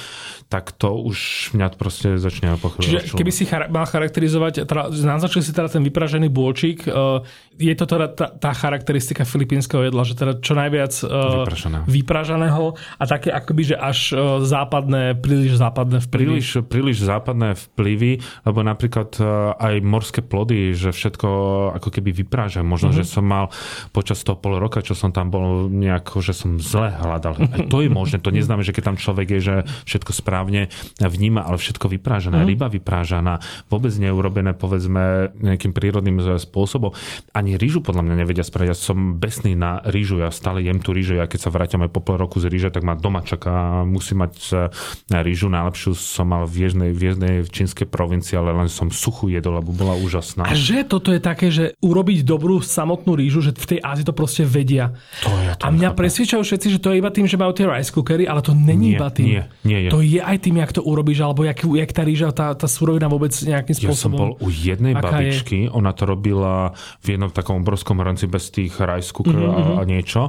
tak to už mňa proste začne pochybovať. Čiže keby si char- mal charakterizovať, teda, naznačil si teda ten vypražený bôčik, uh, je to teda tá, tá charakteristika filipínskeho jedla, že teda čo najviac uh, vypraženého a také akoby, že až uh, západné, príliš západné vplyvy. Príliš, príliš západné vplyvy lebo napríklad e, aj morské plody, že všetko ako keby vyprážam. Možno, mm-hmm. že som mal počas toho pol roka, čo som tam bol nejako, že som zle hľadal. Aj to je možné, to neznamená, že keď tam človek je, že všetko správne vníma, ale všetko vyprážané, mm-hmm. ryba vyprážaná, vôbec neurobené povedzme nejakým prírodným spôsobom. Ani rýžu podľa mňa nevedia spraviť. Ja som besný na rýžu, ja stále jem tú rýžu, ja keď sa vrátim aj po pol roku z rýže, tak ma doma čaká, musí mať e, rýžu. Najlepšiu som mal v Ježnej, v Ježnej v čínskej provincii konkurencia, ale len som suchú jedol, lebo bola úžasná. A že toto je také, že urobiť dobrú samotnú rýžu, že v tej Ázii to proste vedia. To ja to a mňa presvedčajú všetci, že to je iba tým, že majú tie rice cookery, ale to není nie, iba tým. Nie, nie je. To je aj tým, jak to urobíš, alebo jak, jak tá rýža, tá, tá surovina vôbec nejakým spôsobom. Ja som bol u jednej babičky, je? ona to robila v jednom takom obrovskom hrnci bez tých rice cookerov mm-hmm. a, mhm. a niečo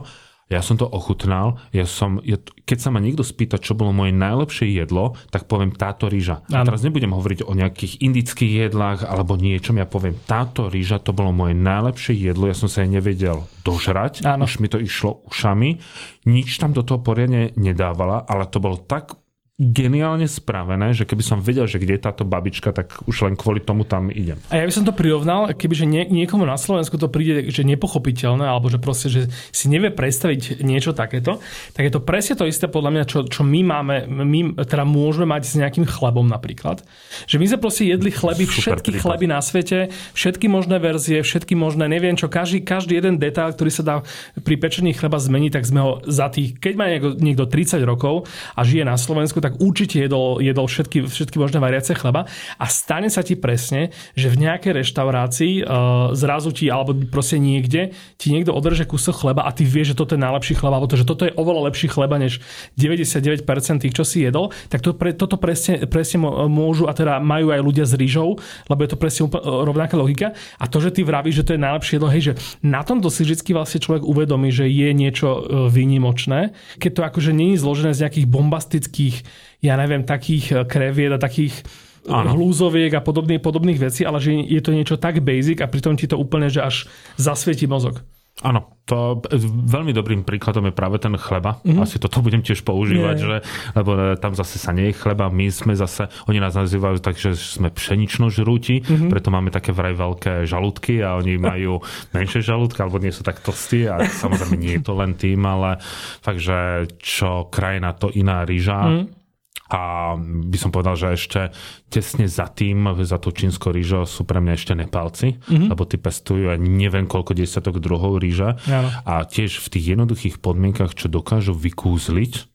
Ja som to ochutnal, ja som, ja, keď sa ma niekto spýta, čo bolo moje najlepšie jedlo, tak poviem táto rýža. A teraz nebudem hovoriť o nejakých indických jedlách alebo niečom, ja poviem táto rýža, to bolo moje najlepšie jedlo, ja som sa jej nevedel dožrať, Áno. už mi to išlo ušami, nič tam do toho poriadne nedávala, ale to bolo tak geniálne spravené, že keby som vedel, že kde je táto babička, tak už len kvôli tomu tam idem. A ja by som to prirovnal, kebyže nie, niekomu na Slovensku to príde, že nepochopiteľné, alebo že proste, že si nevie predstaviť niečo takéto, tak je to presne to isté podľa mňa, čo, čo my máme, my teda môžeme mať s nejakým chlebom napríklad. Že my sme proste jedli chleby, Super všetky príklad. chleby na svete, všetky možné verzie, všetky možné, neviem čo, každý, každý jeden detail, ktorý sa dá pri pečení chleba zmeniť, tak sme ho za tých, keď má niekto, niekto 30 rokov a žije na Slovensku, tak tak určite jedol, jedol všetky, všetky možné variace chleba a stane sa ti presne, že v nejakej reštaurácii uh, zrazu ti, alebo proste niekde, ti niekto odreže kúsok chleba a ty vieš, že toto je najlepší chleba, alebo to, že toto je oveľa lepší chleba než 99% tých, čo si jedol, tak to pre, toto presne, presne môžu a teda majú aj ľudia s rýžou, lebo je to presne úplne rovnaká logika. A to, že ty vravíš, že to je najlepšie jedlo, hej, že na tomto si vždy vlastne človek uvedomí, že je niečo e, výnimočné, keď to akože je zložené z nejakých bombastických ja neviem, takých eh, kreviet a takých ano. hlúzoviek a podobných, podobných vecí, ale že je to niečo tak basic a pritom ti to úplne, že až zasvieti mozog. Áno, to veľmi dobrým príkladom je práve ten chleba. Mm-hmm. Asi toto budem tiež používať, že, lebo eh, tam zase sa nie je chleba, my sme zase, oni nás nazývajú tak, že sme pšenično žrúti, mm-hmm. preto máme také vraj veľké žalúdky a oni majú menšie žalúdky, alebo nie sú tak tlstí a samozrejme nie je to len tým, ale fakt, že čo krajina, to iná rýža. Mm-hmm a by som povedal, že ešte tesne za tým, za tú čínskou rýžou sú pre mňa ešte Nepálci, mm-hmm. lebo tí pestujú aj neviem koľko desiatok druhov rýža ja. a tiež v tých jednoduchých podmienkach, čo dokážu vykúzliť.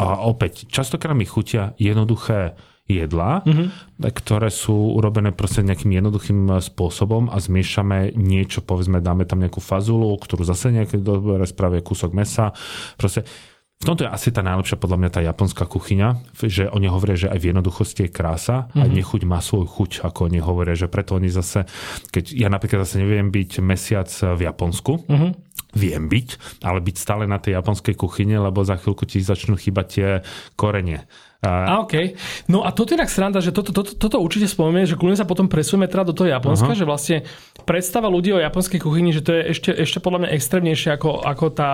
A opäť, častokrát mi chutia jednoduché jedlá, mm-hmm. ktoré sú urobené proste nejakým jednoduchým spôsobom a zmiešame niečo, povedzme, dáme tam nejakú fazulu, ktorú zase nejaké dobre spravia kúsok mesa. Proste v tomto je asi tá najlepšia podľa mňa tá japonská kuchyňa, že oni hovoria, že aj v jednoduchosti je krása mm-hmm. a mhm. nechuť má svoju chuť, ako oni hovoria, že preto oni zase, keď ja napríklad zase neviem byť mesiac v Japonsku, mm-hmm. viem byť, ale byť stále na tej japonskej kuchyne, lebo za chvíľku ti začnú chýbať tie korene. A, a OK. No a toto je tak sranda, že toto, toto, toto určite spomenie, že kľudne sa potom presujeme teda do toho Japonska, uh-huh. že vlastne predstava ľudí o japonskej kuchyni, že to je ešte, ešte podľa mňa extrémnejšie ako, ako tá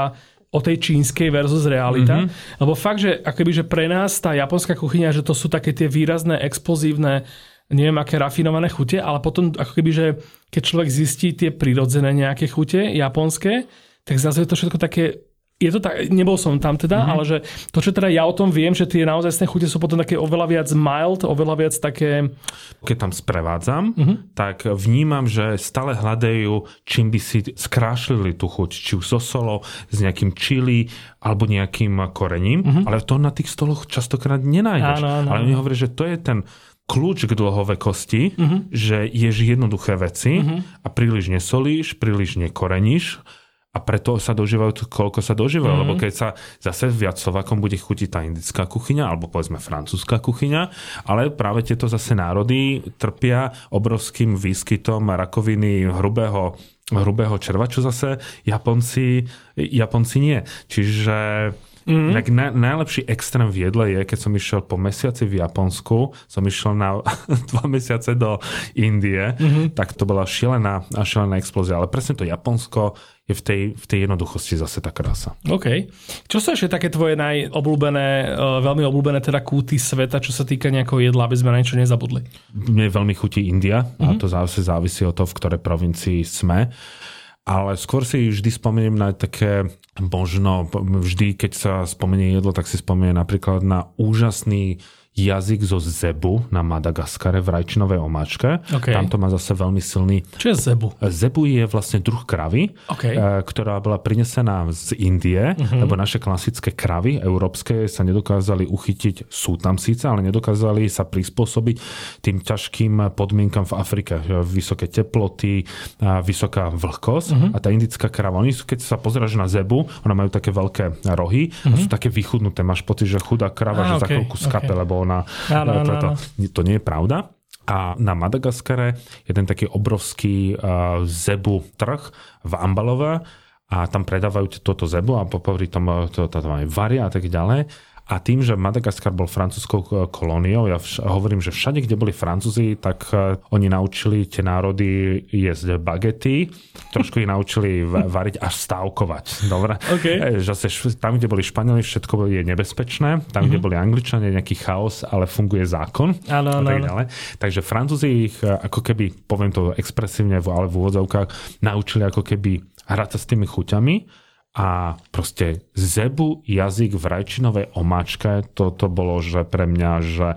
o tej čínskej versus realita. Mm-hmm. Lebo fakt, že akoby, že pre nás tá japonská kuchyňa, že to sú také tie výrazné, explozívne, neviem aké rafinované chute, ale potom ako keby, že keď človek zistí tie prirodzené nejaké chute japonské, tak zase je to všetko také je to tak, nebol som tam teda, mm-hmm. ale že to, čo teda ja o tom viem, že tie naozaj chute sú potom také oveľa viac mild, oveľa viac také... Keď tam sprevádzam, mm-hmm. tak vnímam, že stále hľadajú, čím by si skrášlili tú chuť, či už so solo, s nejakým čili, alebo nejakým korením, mm-hmm. ale to na tých stoloch častokrát nenájdeš. Áno, áno. Ale oni hovoria, že to je ten kľúč k dlhovekosti, mm-hmm. že ješ jednoduché veci mm-hmm. a príliš nesolíš, príliš nekoreníš a preto sa dožívajú, koľko sa dožívajú, mm-hmm. lebo keď sa zase viac Slovakom bude chutiť tá indická kuchyňa, alebo povedzme francúzska kuchyňa, ale práve tieto zase národy trpia obrovským výskytom rakoviny hrubého, hrubého červa, čo zase Japonci, Japonci nie. Čiže Mm-hmm. Tak na, najlepší extrém v jedle je, keď som išiel po mesiaci v Japonsku, som išiel na dva mesiace do Indie, mm-hmm. tak to bola šialená, šialená explózia. Ale presne to Japonsko je v tej, v tej jednoduchosti zase tá krása. OK. Čo sú ešte také tvoje najobľúbené, e, veľmi obľúbené teda kúty sveta, čo sa týka nejakého jedla, aby sme na niečo nezabudli? Mne veľmi chutí India mm-hmm. a mhm. to zase závisí od toho, v ktorej provincii sme. Ale skôr si vždy spomeniem na také, možno vždy, keď sa spomenie jedlo, tak si spomeniem napríklad na úžasný jazyk zo zebu na Madagaskare v rajčinovej omáčke. Okay. Tam to má zase veľmi silný... Čo je zebu? Zebu je vlastne druh kravy, okay. Eh, ktorá bola prinesená z Indie, uh-huh. lebo naše klasické kravy európske sa nedokázali uchytiť, sú tam síce, ale nedokázali sa prispôsobiť tým ťažkým podmienkam v Afrike. Vysoké teploty, vysoká vlhkosť uh-huh. a tá indická krava, oni sú, keď sa pozráš na zebu, ona majú také veľké rohy uh-huh. a sú také vychudnuté. Máš pocit, že chudá krava, ah, že okay. za chvíľku skape, okay. lebo ona... Áno, áno, áno. To nie je pravda. A na Madagaskare je ten taký obrovský uh, zebu trh v Ambalove a tam predávajú toto zebu a popri tom to, to, to aj varia a tak ďalej. A tým, že Madagaskar bol francúzskou e, kolóniou, ja vš- hovorím, že všade, kde boli Francúzi, tak uh, oni naučili tie národy jesť bagety, trošku ich naučili variť a stávkovať. Dobre? Okay. E, Zase š- tam, kde boli Španieli, všetko je nebezpečné, tam, kde boli Angličania, nejaký chaos, ale funguje zákon. Áno, áno, tak. Takže Francúzi ich ako keby, poviem to expresívne, ale v úvodzovkách, naučili ako keby hrať sa s tými chuťami a proste zebu, jazyk v rajčinovej omáčke, toto bolo, že pre mňa, že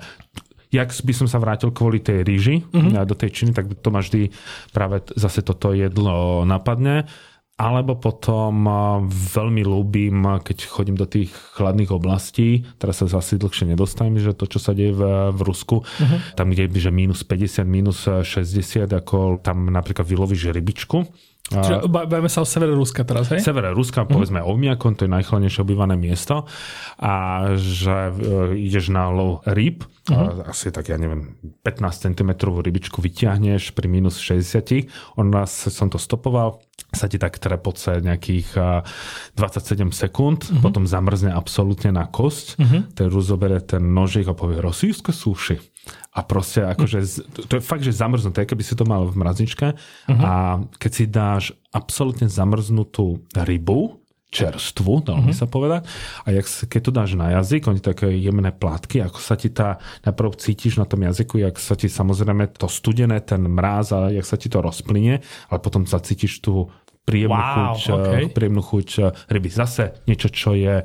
jak by som sa vrátil kvôli tej ríži mm-hmm. do tej činy, tak to ma vždy práve zase toto jedlo napadne. Alebo potom a, veľmi ľúbim, keď chodím do tých chladných oblastí, teraz sa zase dlhšie nedostanem, že to, čo sa deje v, v Rusku, uh-huh. tam, kde je že minus 50, minus 60, ako tam napríklad vylovíš rybičku, Čiže ba- bavíme sa o severe Ruska teraz, hej? severe Ruska, povedzme Omiakon, to je najchladnejšie obývané miesto a že e, ideš na lov rýb, uh-huh. asi tak, ja neviem, 15 cm rybičku vyťahneš pri minus 60, on nás, som to stopoval, sa ti tak trepoce nejakých e, 27 sekúnd, uh-huh. potom zamrzne absolútne na kosť, uh-huh. ten Rus zoberie ten nožík a povie rosijské suši. A proste akože, to je fakt, že zamrznuté, keby si to mal v mrazničke uh-huh. a keď si dáš absolútne zamrznutú rybu, čerstvu, dalo by sa povedať. A jak, keď to dáš na jazyk, oni také jemné plátky, ako sa ti tá, najprv cítiš na tom jazyku, jak sa ti samozrejme to studené, ten mráz a jak sa ti to rozplynie, ale potom sa cítiš tú príjemnú Wow, chuť, okay. eh, príjemnú chuť eh, ryby. Zase niečo, čo je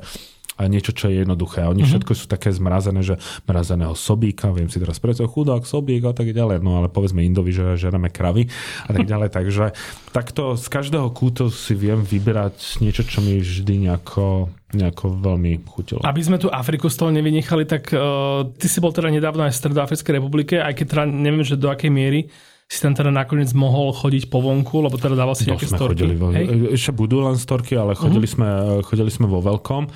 niečo, čo je jednoduché. Oni uh-huh. všetko sú také zmrazené, že mrazeného sobíka, viem si teraz predstaviť, chudák, sobík a tak ďalej. No ale povedzme Indovi, že žereme kravy a tak ďalej. Takže takto z každého kútu si viem vyberať niečo, čo mi vždy nejako, nejako veľmi chutilo. Aby sme tu Afriku z toho nevynechali, tak uh, ty si bol teda nedávno aj v Stredoafrickej republike, aj keď teda neviem, že do akej miery si tam teda nakoniec mohol chodiť po vonku, lebo teda dával si To nejaké storky. chodili vo, ešte budú len storky, ale chodili, uh-huh. sme, chodili sme vo veľkom.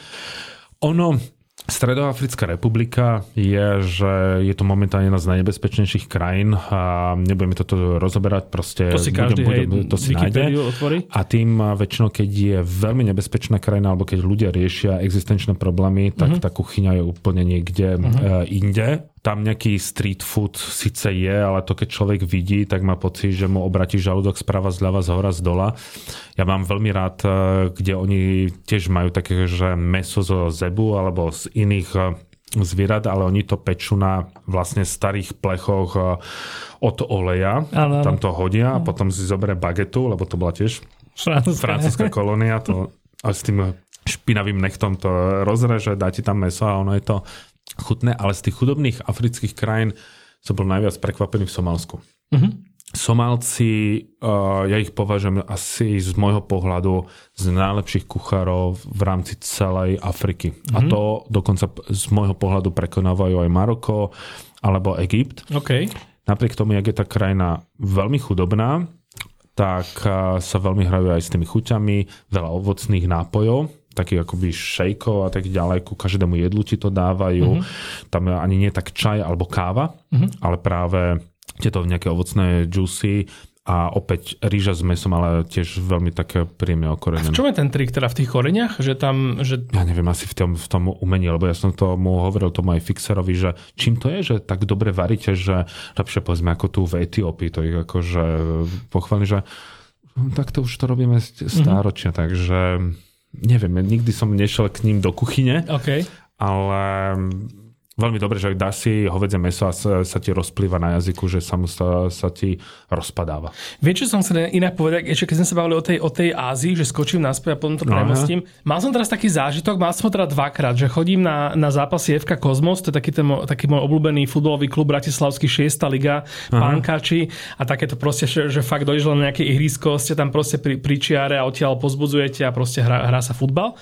Ono, Stredoafrická republika je, že je to momentálne jedna z najnebezpečnejších krajín a nebudeme toto rozoberať, proste To si každý, hej, to si nájde. Otvorí. A tým väčšinou, keď je veľmi nebezpečná krajina, alebo keď ľudia riešia existenčné problémy, tak Mhm. tá kuchyňa je úplne niekde uh-huh. inde. Tam nejaký street food síce je, ale to keď človek vidí, tak má pocit, že mu obratí žalúdok sprava, zľava, z hora, z dola. Ja mám veľmi rád, eh, kde oni tiež majú také, že meso zo zebu alebo z iných eh, zvierat, ale oni to pečú na vlastne starých plechoch eh, od oleja. Áno. Tam to hodia a potom si zoberie bagetu, lebo to bola tiež Francúzska. francúzska kolónia, to a s tým špinavým nechtom to rozreže, dá ti tam meso a ono je to chutné, ale z tých chudobných afrických krajín som bol najviac prekvapený v Somálsku. Mhm. Somálci, uh, ja ich považujem asi z môjho pohľadu z najlepších kuchárov v rámci celej Afriky. A to dokonca z môjho pohľadu prekonávajú aj Maroko alebo Egypt. OK. Napriek tomu, jak je tá krajina veľmi chudobná, tak a, sa veľmi hrajú aj s tými chuťami, veľa ovocných nápojov, takých akoby šejkov a tak ďalej, ku každému jedlu ti to dávajú. Mm-hmm. Tam ani nie tak čaj alebo káva, mm-hmm. ale práve tieto nejaké ovocné džusy a opäť rýža s mesom, ale tiež veľmi také príjemne okorenené. V čom je ten trik teda v tých koreňach? Že tam, že Ja neviem, asi v tom, v tom umení, lebo ja som tomu hovoril tomu aj Fixerovi, že čím to je, že tak dobre varíte, že lepšie povedzme ako tu v Etiópii, to je akože pochváli, že hm, tak to už to robíme st- stáročne, mm-hmm. takže neviem, nikdy som nešiel k ním do kuchyne, OK. ale veľmi dobre, že dá si hovedzie meso a sa, sa ti rozplýva na jazyku, že sa, mu sa, sa ti rozpadáva. Vieš, čo som chcel inak povedať, ešte keď sme sa bavili o tej, o tej Ázii, že skočím naspäť a potom to premostím. Mal som teraz taký zážitok, mal som ho teda dvakrát, že chodím na, na zápasy FK Kozmos, to je taký, ten, taký môj obľúbený futbalový klub Bratislavský 6. liga, pánkači a takéto proste, že, že fakt dojdeš len na nejaké ihrisko, ste tam proste pri, pri čiare a odtiaľ pozbudzujete a proste hrá, hrá sa futbal.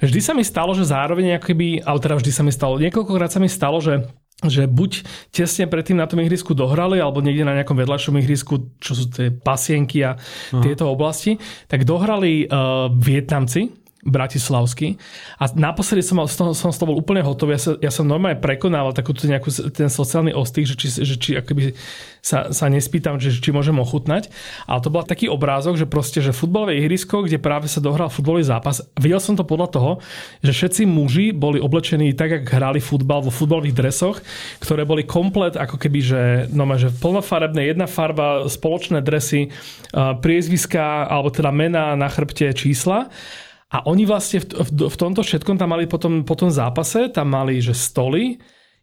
Vždy sa mi stalo, že zároveň akoby, ale teda vždy sa mi stalo, niekoľkokrát sa mi stalo, že že buď tesne predtým na tom ihrisku dohrali, alebo niekde na nejakom vedľajšom ihrisku, čo sú tie pasienky a tieto oblasti, tak dohrali uh, Vietnamci, bratislavský. A naposledy som, som, som z toho bol úplne hotový. Ja, sa, ja som normálne prekonával takú nejakú, ten sociálny ostých, že či, že či akoby sa, sa nespýtam, že, či môžem ochutnať. Ale to bol taký obrázok, že proste, že futbalové ihrisko, kde práve sa dohral futbalový zápas. Videl som to podľa toho, že všetci muži boli oblečení tak, ako hrali futbal vo futbalových dresoch, ktoré boli komplet ako keby, že, no, že plnofarebné, jedna farba, spoločné dresy, priezviska, alebo teda mená na chrbte, čísla. A oni vlastne v, v, v tomto všetkom tam mali potom, po tom zápase, tam mali, že stoly,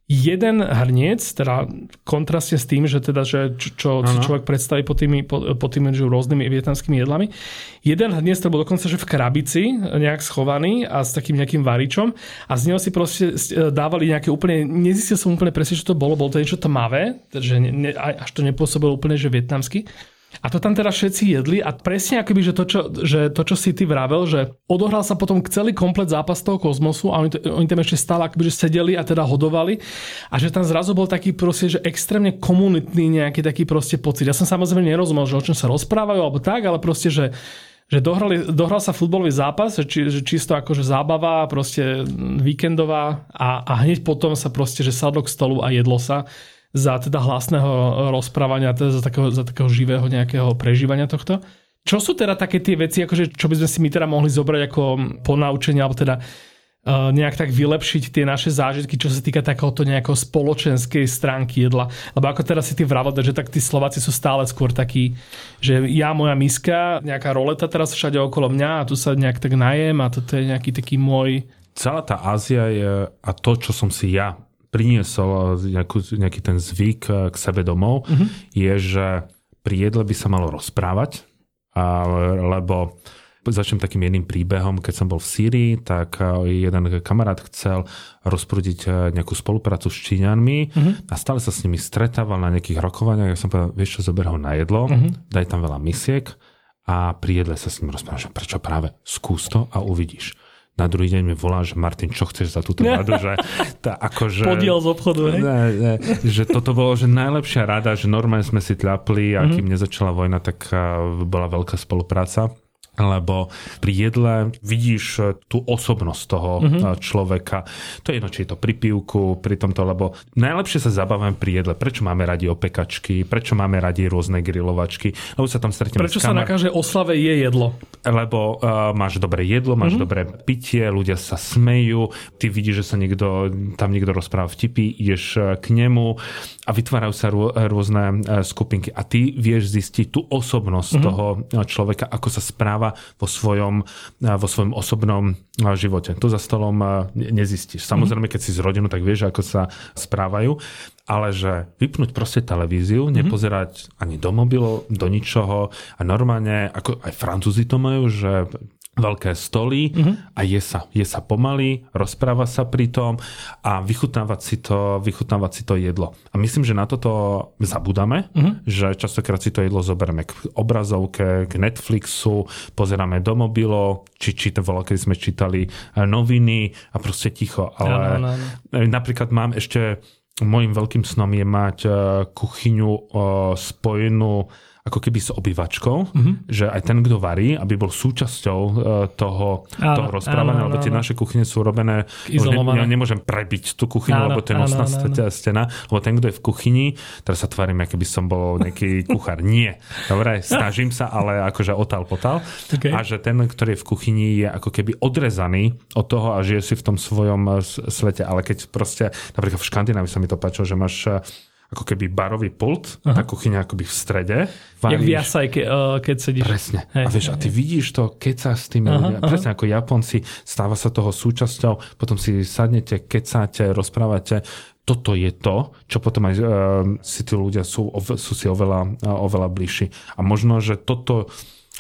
jeden hrniec, teda kontrastne s tým, že teda, že čo, čo človek predstaví po tými, po, po tými že rôznymi vietnamskými jedlami. Jeden hrniec, to bol dokonca, že v krabici nejak schovaný a s takým nejakým varičom a z neho si proste dávali nejaké úplne, nezistil som úplne presne, čo to bolo, bolo to niečo tmavé, že ne, ne, až to nepôsobilo úplne, že vietnamsky. A to tam teda všetci jedli a presne akoby, že to, čo, že to, čo si ty vravel, že odohral sa potom celý komplet zápas toho kozmosu a oni, oni tam ešte stále akoby, že sedeli a teda hodovali a že tam zrazu bol taký proste, že extrémne komunitný nejaký taký proste pocit. Ja som samozrejme nerozumel, že o čom sa rozprávajú alebo tak, ale proste, že že dohrali, dohral sa futbalový zápas, či, že čisto akože zábava, proste víkendová a, a hneď potom sa proste, že sadlo k stolu a jedlo sa za teda hlasného rozprávania, teda za takého, za takého živého nejakého prežívania tohto. Čo sú teda také tie veci, akože, čo by sme si my teda mohli zobrať ako ponaučenie, alebo teda uh, nejak tak vylepšiť tie naše zážitky, čo sa týka takéhoto nejakého spoločenskej stránky jedla. Lebo ako teraz si ty vravel, že tak tí Slováci sú stále skôr takí, že ja, moja miska, nejaká roleta teraz všade okolo mňa a tu sa nejak tak najem a toto je nejaký taký môj... Celá tá Ázia je a to, čo som si ja priniesol nejakú, nejaký ten zvyk eh, k sebe domov, mm-hmm. je, že pri jedle by sa malo rozprávať, lebo začnem takým jedným príbehom. Keď som bol v Sýrii, tak eh, jeden kamarát chcel rozprúdiť eh, nejakú spoluprácu s Číňanmi mm-hmm. a stále sa s nimi stretával na nejakých rokovaniach. Ja som povedal, vieš čo, zober ho na jedlo, mm-hmm. daj tam veľa misiek a pri jedle sa s ním rozprávaš. Prečo práve? Skús to a uvidíš na druhý deň mi volá, že Martin, čo chceš za túto radu? Že, tá, akože, Podiel z obchodu, ne? Ne, ne, že toto bolo že najlepšia rada, že normálne sme si tľapli a mm-hmm. kým nezačala vojna, tak bola veľká spolupráca lebo pri jedle vidíš e, tú osobnosť toho mm-hmm. človeka. To je jedno, či je to pri pivku, pri tomto, lebo najlepšie sa zabávame pri jedle. Prečo máme radi opekačky, prečo máme radi rôzne grilovačky, lebo sa tam stretneme Prečo sa na každej oslave je jedlo? Lebo uh, máš dobré jedlo, máš mm-hmm. dobré pitie, ľudia sa smejú, ty vidíš, že sa niekto, tam niekto rozpráva vtipy, ideš k nemu a vytvárajú sa rô, rôzne skupinky a ty vieš zistiť tú osobnosť mm-hmm. toho človeka, ako sa správa vo svojom, vo svojom osobnom živote. To za stolom nezistíš. Samozrejme, keď si z rodinu, tak vieš, ako sa správajú, ale že vypnúť proste televíziu, mm-hmm. nepozerať ani do mobilu, do ničoho a normálne, ako aj Francúzi to majú, že veľké stoly mm-hmm. a je sa, je sa pomaly, rozpráva sa pri tom a vychutnávať si to, vychutnávať si to jedlo. A myslím, že na toto zabudáme, mm-hmm. že častokrát si to jedlo zoberieme k obrazovke, k Netflixu, pozeráme do mobilo, či, či to bolo, keď sme čítali eh, noviny a proste ticho. Ale no, no, no. napríklad mám ešte, môjim veľkým snom je mať eh, kuchyňu eh, spojenú ako keby s obývačkou, mm-hmm. že aj ten, kto varí, aby bol súčasťou uh, toho, áno, toho rozprávania, lebo tie naše kuchyne sú robené, ne, nemôžem prebiť tú kuchyňu, áno, lebo to je nosná stena, lebo ten, kto je v kuchyni, teraz sa tvarím, keby som bol nejaký kuchár. Nie. Dobre, snažím sa, ale akože otal potal. Okay. A že ten, ktorý je v kuchyni, je ako keby odrezaný od toho a žije si v tom svojom eh, svete. Ale keď proste, napríklad v Škandinávii sa mi to páčilo, že máš eh, ako keby barový pult, Aha. tá kuchyňa akoby v strede. Varíš, Jak v jasaj, ke, uh, keď sedíš. Presne. Hej, a vieš, hej, a ty hej. vidíš to, keď sa s tými ľudia, presne ako Japonci, stáva sa toho súčasťou, potom si sadnete, kecáte, rozprávate, toto je to, čo potom aj uh, si tí ľudia sú, sú si oveľa, uh, oveľa bližší. A možno, že toto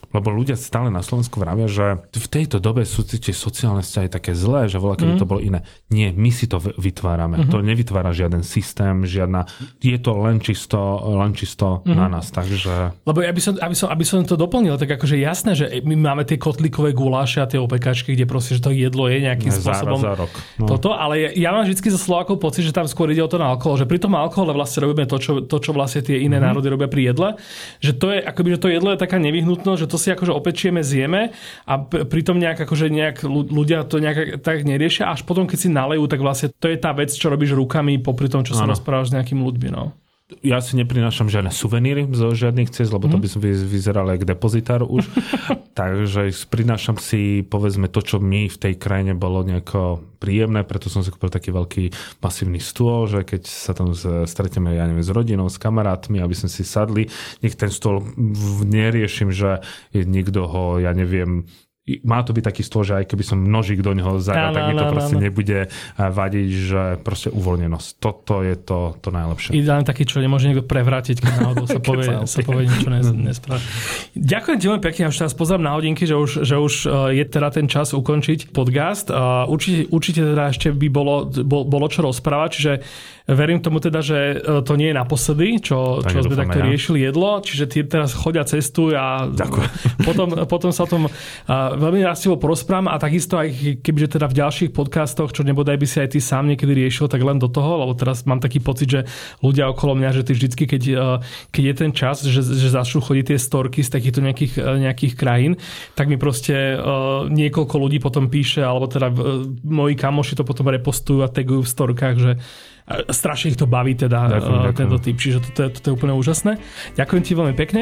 lebo ľudia stále na Slovensku vravia, že v tejto dobe sú tie sociálne vzťahy také zlé, že voľa keby mm. to bolo iné. Nie, my si to vytvárame. Mm-hmm. To nevytvára žiaden systém, žiadna... Je to len čisto, len čisto mm-hmm. na nás, takže... Lebo aby som, aby, som, aby som to doplnil, tak akože jasné, že my máme tie kotlikové guláše a tie opekačky, kde proste, že to jedlo je nejakým ne, spôsobom... Za, rok. No. Toto, ale ja, ja mám vždy zo Slovákov pocit, že tam skôr ide o to na alkohol, že pri tom alkohole vlastne robíme to, čo, to, čo vlastne tie iné mm-hmm. národy robia pri jedle, že to je, akoby, že to jedlo je taká nevyhnutnosť, že to si akože opečieme, zjeme a pritom nejak akože nejak ľudia to nejak tak neriešia, až potom keď si nalejú, tak vlastne to je tá vec, čo robíš rukami popri tom, čo sa rozprávaš s nejakými ľuďmi. No ja si neprinášam žiadne suveníry zo žiadnych cest, lebo to mhm. by som vyzeral ako depozitár už. Takže prinášam si, povedzme, to, čo mi v tej krajine bolo nejako príjemné, preto som si kúpil taký veľký masívny stôl, že keď sa tam stretneme, ja neviem, s rodinou, s kamarátmi, aby sme si sadli, nech ten stôl neriešim, že niekto ho, ja neviem, má to byť taký stôl, že aj keby som nožík do neho zadal, tak mi to proste áno. nebude eh, vadiť, že proste uvoľnenosť. Toto je to, to najlepšie. Ideálne taký, čo nemôže niekto prevrátiť, keď náhodou sa povie, sa povie niečo nesprávne. Ďakujem ti veľmi pekne, už teraz pozrám na hodinky, že už, že už eh, je teda ten čas ukončiť podcast. Určite, určite teda ešte by bolo, bolo čo rozprávať, čiže verím tomu teda, že e, to nie je naposledy, čo, čo sme takto ja. riešili jedlo, čiže ty teraz chodia cestu a potom, potom sa o tom veľmi rastivo porozprávam a takisto aj kebyže teda v ďalších podcastoch, čo nebodaj by si aj ty sám niekedy riešil, tak len do toho, lebo teraz mám taký pocit, že ľudia okolo mňa, že ty vždycky, keď, e, keď je ten čas, že, že začnú chodiť tie storky z takýchto nejakých, e, nejakých krajín, tak mi proste niekoľko ľudí potom píše, alebo teda moji kamoši to potom repostujú a tagujú v storkách, že strašne ich to baví teda ďakujem, uh, ďakujem. tento typ, čiže toto je, toto je úplne úžasné. Ďakujem ti veľmi pekne.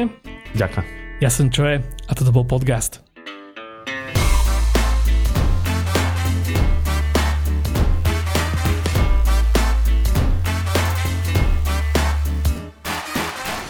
Ďakujem. Ja som Čoje a toto bol podcast.